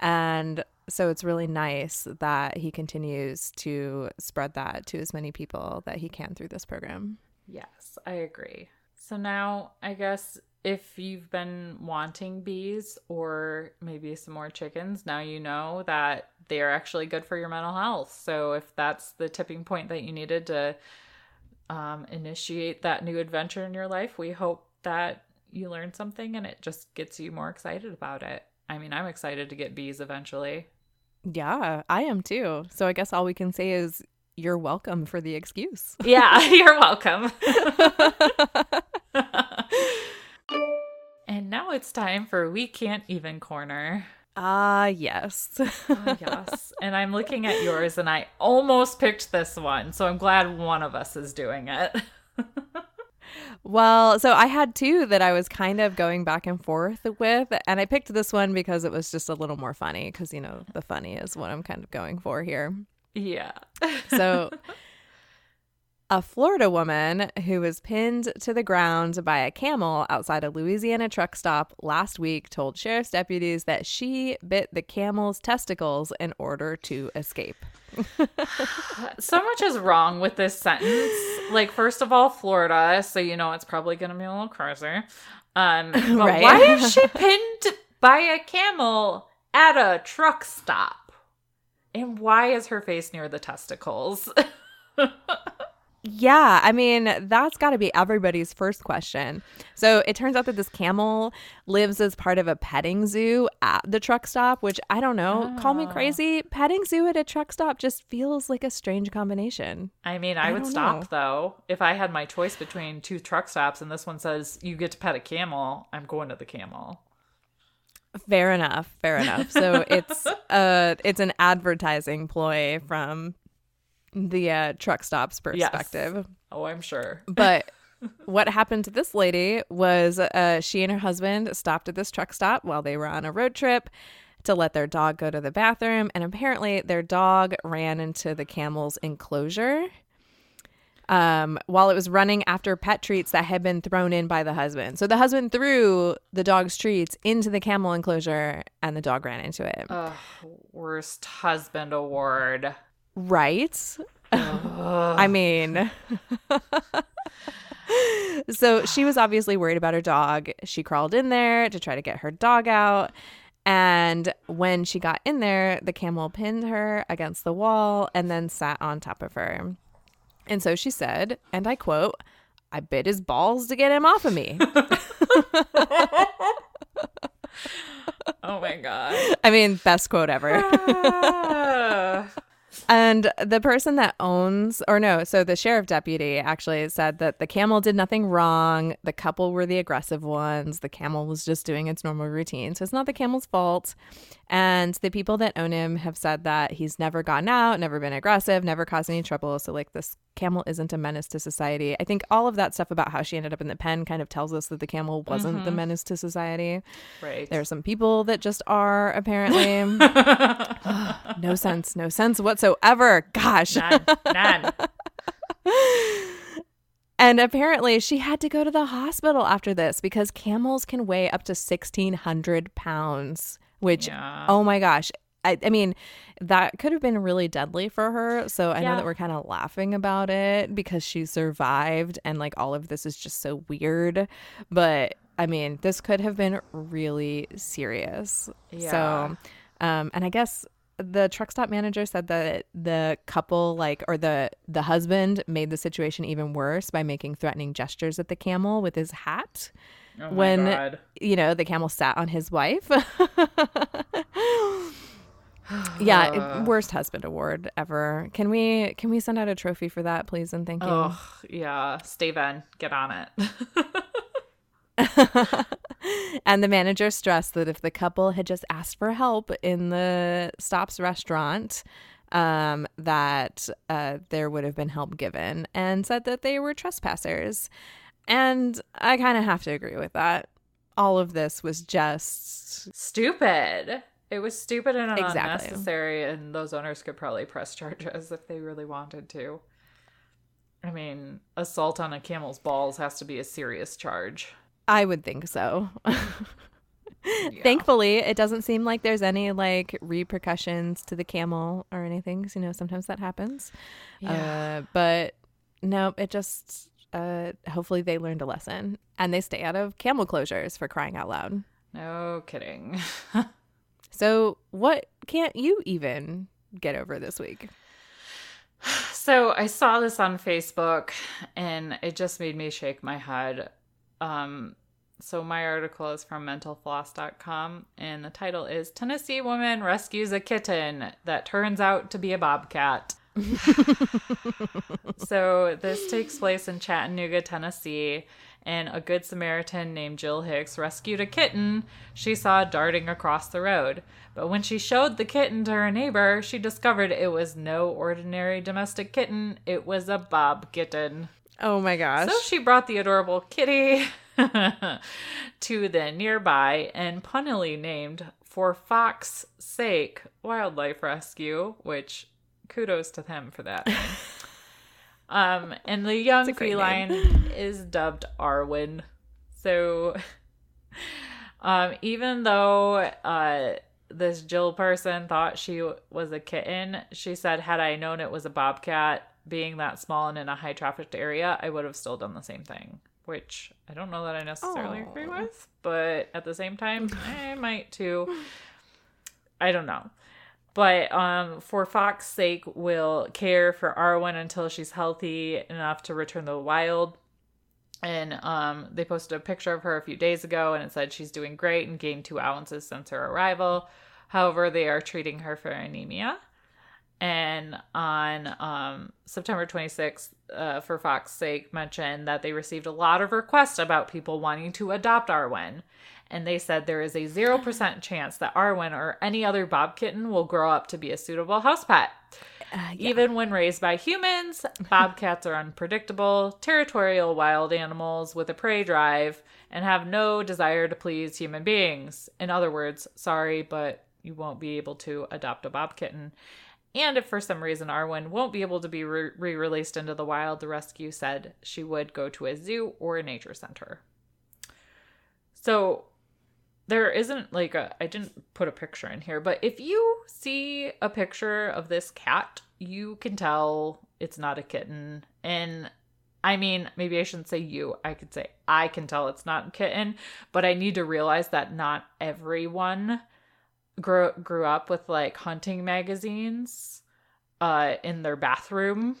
And so it's really nice that he continues to spread that to as many people that he can through this program. yes, I agree. So now I guess if you've been wanting bees or maybe some more chickens, now you know that they are actually good for your mental health. So if that's the tipping point that you needed to um, initiate that new adventure in your life, we hope that you learn something and it just gets you more excited about it. I mean, I'm excited to get bees eventually. Yeah, I am too. So I guess all we can say is you're welcome for the excuse. Yeah, you're welcome. and now it's time for We Can't Even Corner. Ah, yes. Oh, yes. And I'm looking at yours and I almost picked this one. So I'm glad one of us is doing it. Well, so I had two that I was kind of going back and forth with, and I picked this one because it was just a little more funny, because, you know, the funny is what I'm kind of going for here. yeah. So, a Florida woman who was pinned to the ground by a camel outside a Louisiana truck stop last week told sheriff's deputies that she bit the camel's testicles in order to escape. So much is wrong with this sentence. Like, first of all, Florida, so you know it's probably going to be a little closer. Um, but Right. why is she pinned by a camel at a truck stop? And why is her face near the testicles? Yeah, I mean, that's got to be everybody's first question. So it turns out that this camel lives as part of a petting zoo at the truck stop, which I don't know, call me Oh. crazy. Petting zoo at a truck stop just feels like a strange combination. I mean, I, I would stop know. though. If I had my choice between two truck stops and this one says you get to pet a camel, I'm going to the camel. Fair enough, fair enough. So it's uh it's an advertising ploy from the uh, truck stop's Yes. perspective. Oh, I'm sure. But what happened to this lady was uh, she and her husband stopped at this truck stop while they were on a road trip to let their dog go to the bathroom. And apparently, their dog ran into the camel's enclosure. um, while it was running after pet treats that had been thrown in by the husband. So the husband threw the dog's treats into the camel enclosure and the dog ran into it. Ugh, worst husband award. Right? I mean, so she was obviously worried about her dog. She crawled in there to try to get her dog out. And when she got in there, the camel pinned her against the wall and then sat on top of her. And so she said, and I quote, I bit his balls to get him off of me. Oh my god. I mean, best quote ever. Ah. And the person that owns, or no, so the sheriff deputy actually said that the camel did nothing wrong. The couple were the aggressive ones. The camel was just doing its normal routine. So it's not the camel's fault. And the people that own him have said that he's never gotten out, never been aggressive, never caused any trouble. So, like, this camel isn't a menace to society. I think all of that stuff about how she ended up in the pen kind of tells us that the camel wasn't the mm-hmm. menace to society. right. There are some people that just are, apparently. no sense, no sense whatsoever. Gosh. None. None. And apparently, she had to go to the hospital after this because camels can weigh up to 1,600 pounds, which, Yeah. oh my gosh. I, I mean, that could have been really deadly for her. So I know that we're kind of laughing about it because she survived and like all of this is just so weird. But I mean, this could have been really serious. Yeah. So, um, and I guess the truck stop manager said that the couple like or the the husband made the situation even worse by making threatening gestures at the camel with his hat Oh when god. you know the camel sat on his wife yeah it- worst husband award ever can we can we send out a trophy for that please and thank you Oh yeah. Steven, get on it. and the manager stressed that if the couple had just asked for help in the stops restaurant um, that uh, there would have been help given and said that they were trespassers and i kind of have to agree with that all of this was just stupid. It was stupid and Exactly. unnecessary, and those owners could probably press charges if they really wanted to. I mean, assault on a camel's balls has to be a serious charge. i would think so thankfully it doesn't seem like there's any like repercussions to the camel or anything 'cause, you know sometimes that happens Yeah. Uh, but no, it just uh, hopefully they learned a lesson and they stay out of camel closures for crying out loud. No kidding. So what can't you even get over this week? So I saw this on Facebook and it just made me shake my head. Um, so my article is from mentalfloss.com and the title is Tennessee woman rescues a kitten that turns out to be a bobcat. so this takes place in Chattanooga, Tennessee, and a good Samaritan named Jill Hicks rescued a kitten she saw darting across the road. But when she showed the kitten to her neighbor, she discovered it was no ordinary domestic kitten. It was a bob kitten. Oh my gosh. So she brought the adorable kitty to the nearby and punnily named For Fox's Sake Wildlife Rescue, which kudos to them for that. um, and the young feline is dubbed Arwen. So, um, even though uh, this Jill person thought she was a kitten, she said, had I known it was a bobcat, being that small and in a high trafficked area, I would have still done the same thing. Which I don't know that I necessarily agree with, but at the same time, I might too. I don't know. But um, for Fox's sake, will care for Arwen until she's healthy enough to return to the wild. And um, they posted a picture of her a few days ago, and it said she's doing great and gained two ounces since her arrival. However, they are treating her for anemia. And on um, September 26th, uh, for Fox's sake, mentioned that they received a lot of requests about people wanting to adopt Arwen. And they said there is a 0% chance that Arwen or any other Bob kitten will grow up to be a suitable house pet. Uh, yeah. Even when raised by humans, bobcats are unpredictable, territorial wild animals with a prey drive and have no desire to please human beings. In other words, sorry, but you won't be able to adopt a bob kitten. And if for some reason Arwen won't be able to be re released into the wild, the rescue said she would go to a zoo or a nature center. So there isn't like a, I didn't put a picture in here, but if you see a picture of this cat, you can tell it's not a kitten. And I mean, maybe I shouldn't say you. I could say I can tell it's not a kitten, but I need to realize that not everyone grew grew up with like hunting magazines uh in their bathroom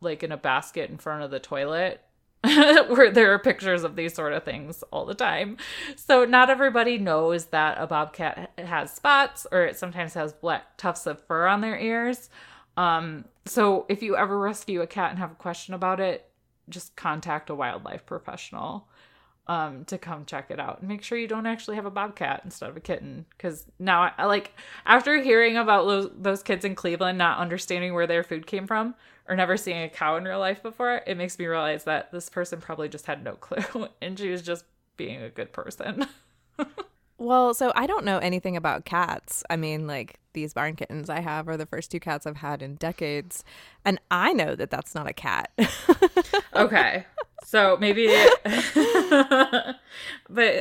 like in a basket in front of the toilet where there are pictures of these sort of things all the time. So not everybody knows that a bobcat has spots or it sometimes has black tufts of fur on their ears. Um so if you ever rescue a cat and have a question about it, just contact a wildlife professional um to come check it out and make sure you don't actually have a bobcat instead of a kitten because now I like after hearing about those, those kids in cleveland not understanding where their food came from or never seeing a cow in real life before it makes me realize that this person probably just had no clue and she was just being a good person Well, so I don't know anything about cats. I mean, like these barn kittens I have are the first two cats I've had in decades. And I know that that's not a cat. okay so maybe but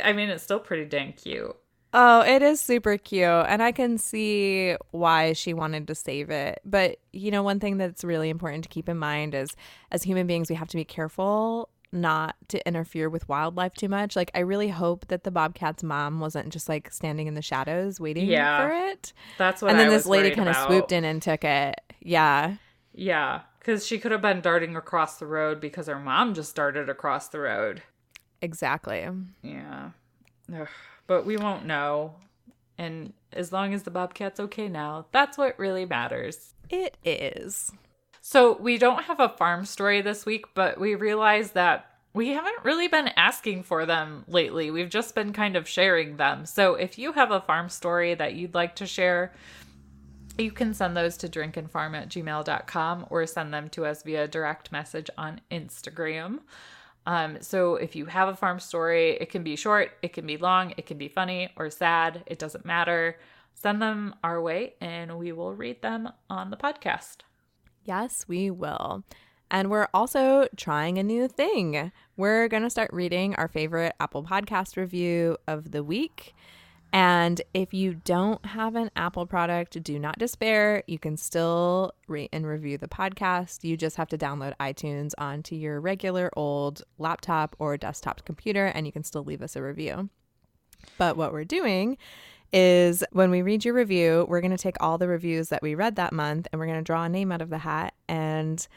i mean it's still pretty dang cute Oh, it is super cute. And I can see why she wanted to save it. But, you know, one thing that's really important to keep in mind is as human beings, we have to be careful not to interfere with wildlife too much. Like, I really hope that the bobcat's mom wasn't just like standing in the shadows waiting Yeah. for it. that's what and then I this lady kind of swooped in and took it. Yeah. yeah because she could have been darting across the road because her mom just darted across the road Exactly. yeah Ugh. but we won't know and as long as the bobcat's okay now that's what really matters It is. So we don't have a farm story this week, but we realized that we haven't really been asking for them lately. We've just been kind of sharing them. So if you have a farm story that you'd like to share, you can send those to drinkandfarm at gmail.com or send them to us via direct message on Instagram. Um, so if you have a farm story, it can be short, it can be long, it can be funny or sad, it doesn't matter. Send them our way and we will read them on the podcast. Yes, we will. And we're also trying a new thing. We're going to start reading our favorite Apple Podcast review of the week. And if you don't have an Apple product, do not despair. You can still rate and review the podcast. You just have to download iTunes onto your regular old laptop or desktop computer, and you can still leave us a review. But what we're doing is when we read your review, we're going to take all the reviews that we read that month and we're going to draw a name out of the hat. And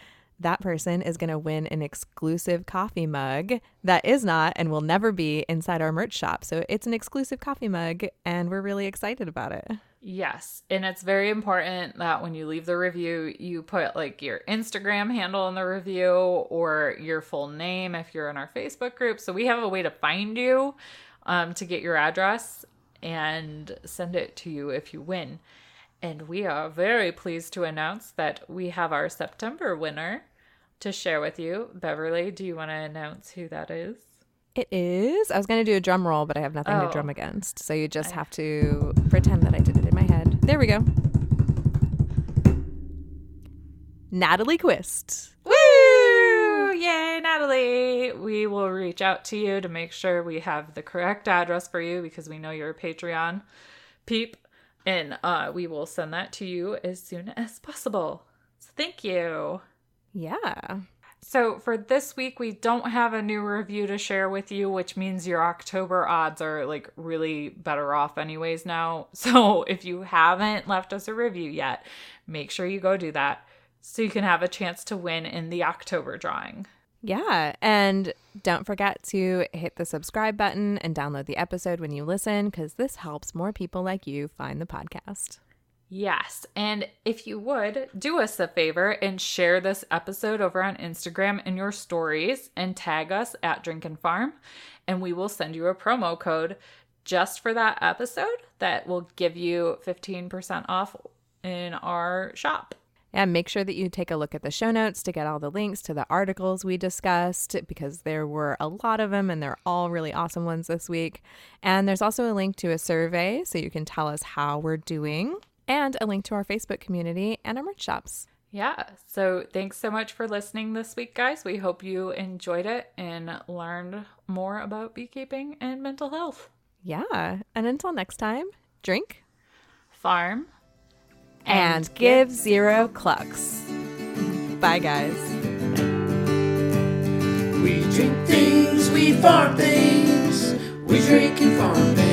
that person is going to win an exclusive coffee mug that is not and will never be inside our merch shop. So it's an exclusive coffee mug, and we're really excited about it. Yes. And it's very important that when you leave the review, you put like your Instagram handle in the review or your full name if you're in our Facebook group. So we have a way to find you um, to get your address and send it to you if you win. And we are very pleased to announce that we have our September winner to share with you. Beverly, do you want to announce who that is? It is. I was going to do a drum roll, but I have nothing Oh. to drum against. So you just have to pretend that I did it in my head. There we go. Natalie Quist. Woo! Yay, Natalie! We will reach out to you to make sure we have the correct address for you because we know you're a Patreon peep, and uh, we will send that to you as soon as possible. So thank you. Yeah. So for this week, we don't have a new review to share with you, which means your October odds are like really better off, anyways, now. So if you haven't left us a review yet, make sure you go do that so you can have a chance to win in the October drawing. Yeah. And don't forget to hit the subscribe button and download the episode when you listen because this helps more people like you find the podcast. Yes. And if you would, do us a favor and share this episode over on Instagram in your stories and tag us at Drink and Farm. And we will send you a promo code just for that episode that will give you 15% off in our shop. And make sure that you take a look at the show notes to get all the links to the articles we discussed because there were a lot of them and they're all really awesome ones this week. And there's also a link to a survey so you can tell us how we're doing. And a link to our Facebook community and our merch shops. Yeah. So thanks so much for listening this week, guys. We hope you enjoyed it and learned more about beekeeping and mental health. Yeah. And until next time, drink Farm and, give zero clucks. Bye, guys. We drink things, we farm things, we drink and farm things.